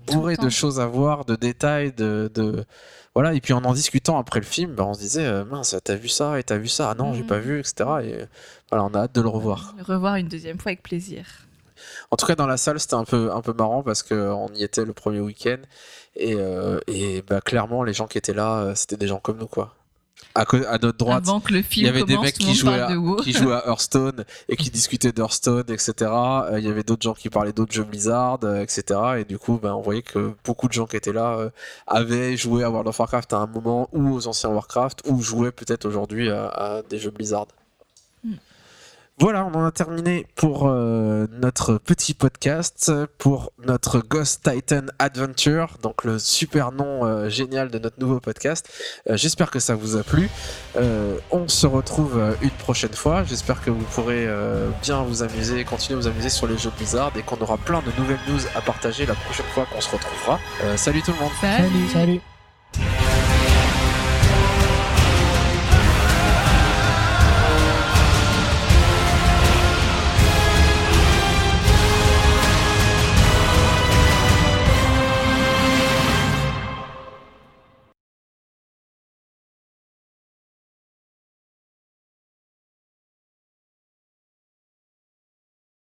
bourré de choses à voir, de détails, de, de voilà. Et puis en en discutant après le film, bah, on se disait euh, mince, t'as vu ça et t'as vu ça, ah non, j'ai Mhm. pas vu, etc. Et euh, voilà, on a hâte de le revoir. Le revoir une deuxième fois avec plaisir. En tout cas, dans la salle, c'était un peu, un peu marrant parce qu'on y était le premier week-end et, euh, et bah, clairement, les gens qui étaient là, euh, c'était des gens comme nous, quoi. À, notre droite, que il y avait des mecs qui jouaient, à, qui jouaient à Hearthstone et qui discutaient d'Hearthstone, etc. Euh, il y avait d'autres gens qui parlaient d'autres jeux Blizzard, euh, etc. Et du coup, ben, on voyait que beaucoup de gens qui étaient là euh, avaient joué à World of Warcraft à un moment ou aux anciens Warcraft ou jouaient peut-être aujourd'hui à, à des jeux Blizzard. Voilà, on en a terminé pour euh, notre petit podcast, pour notre Ghost Titan Adventure, donc le super nom euh, génial de notre nouveau podcast. Euh, J'espère que ça vous a plu. Euh, on se retrouve euh, une prochaine fois. J'espère que vous pourrez euh, bien vous amuser, continuer à vous amuser sur les jeux Blizzard et qu'on aura plein de nouvelles news à partager la prochaine fois qu'on se retrouvera. Euh, salut tout le monde Salut. Salut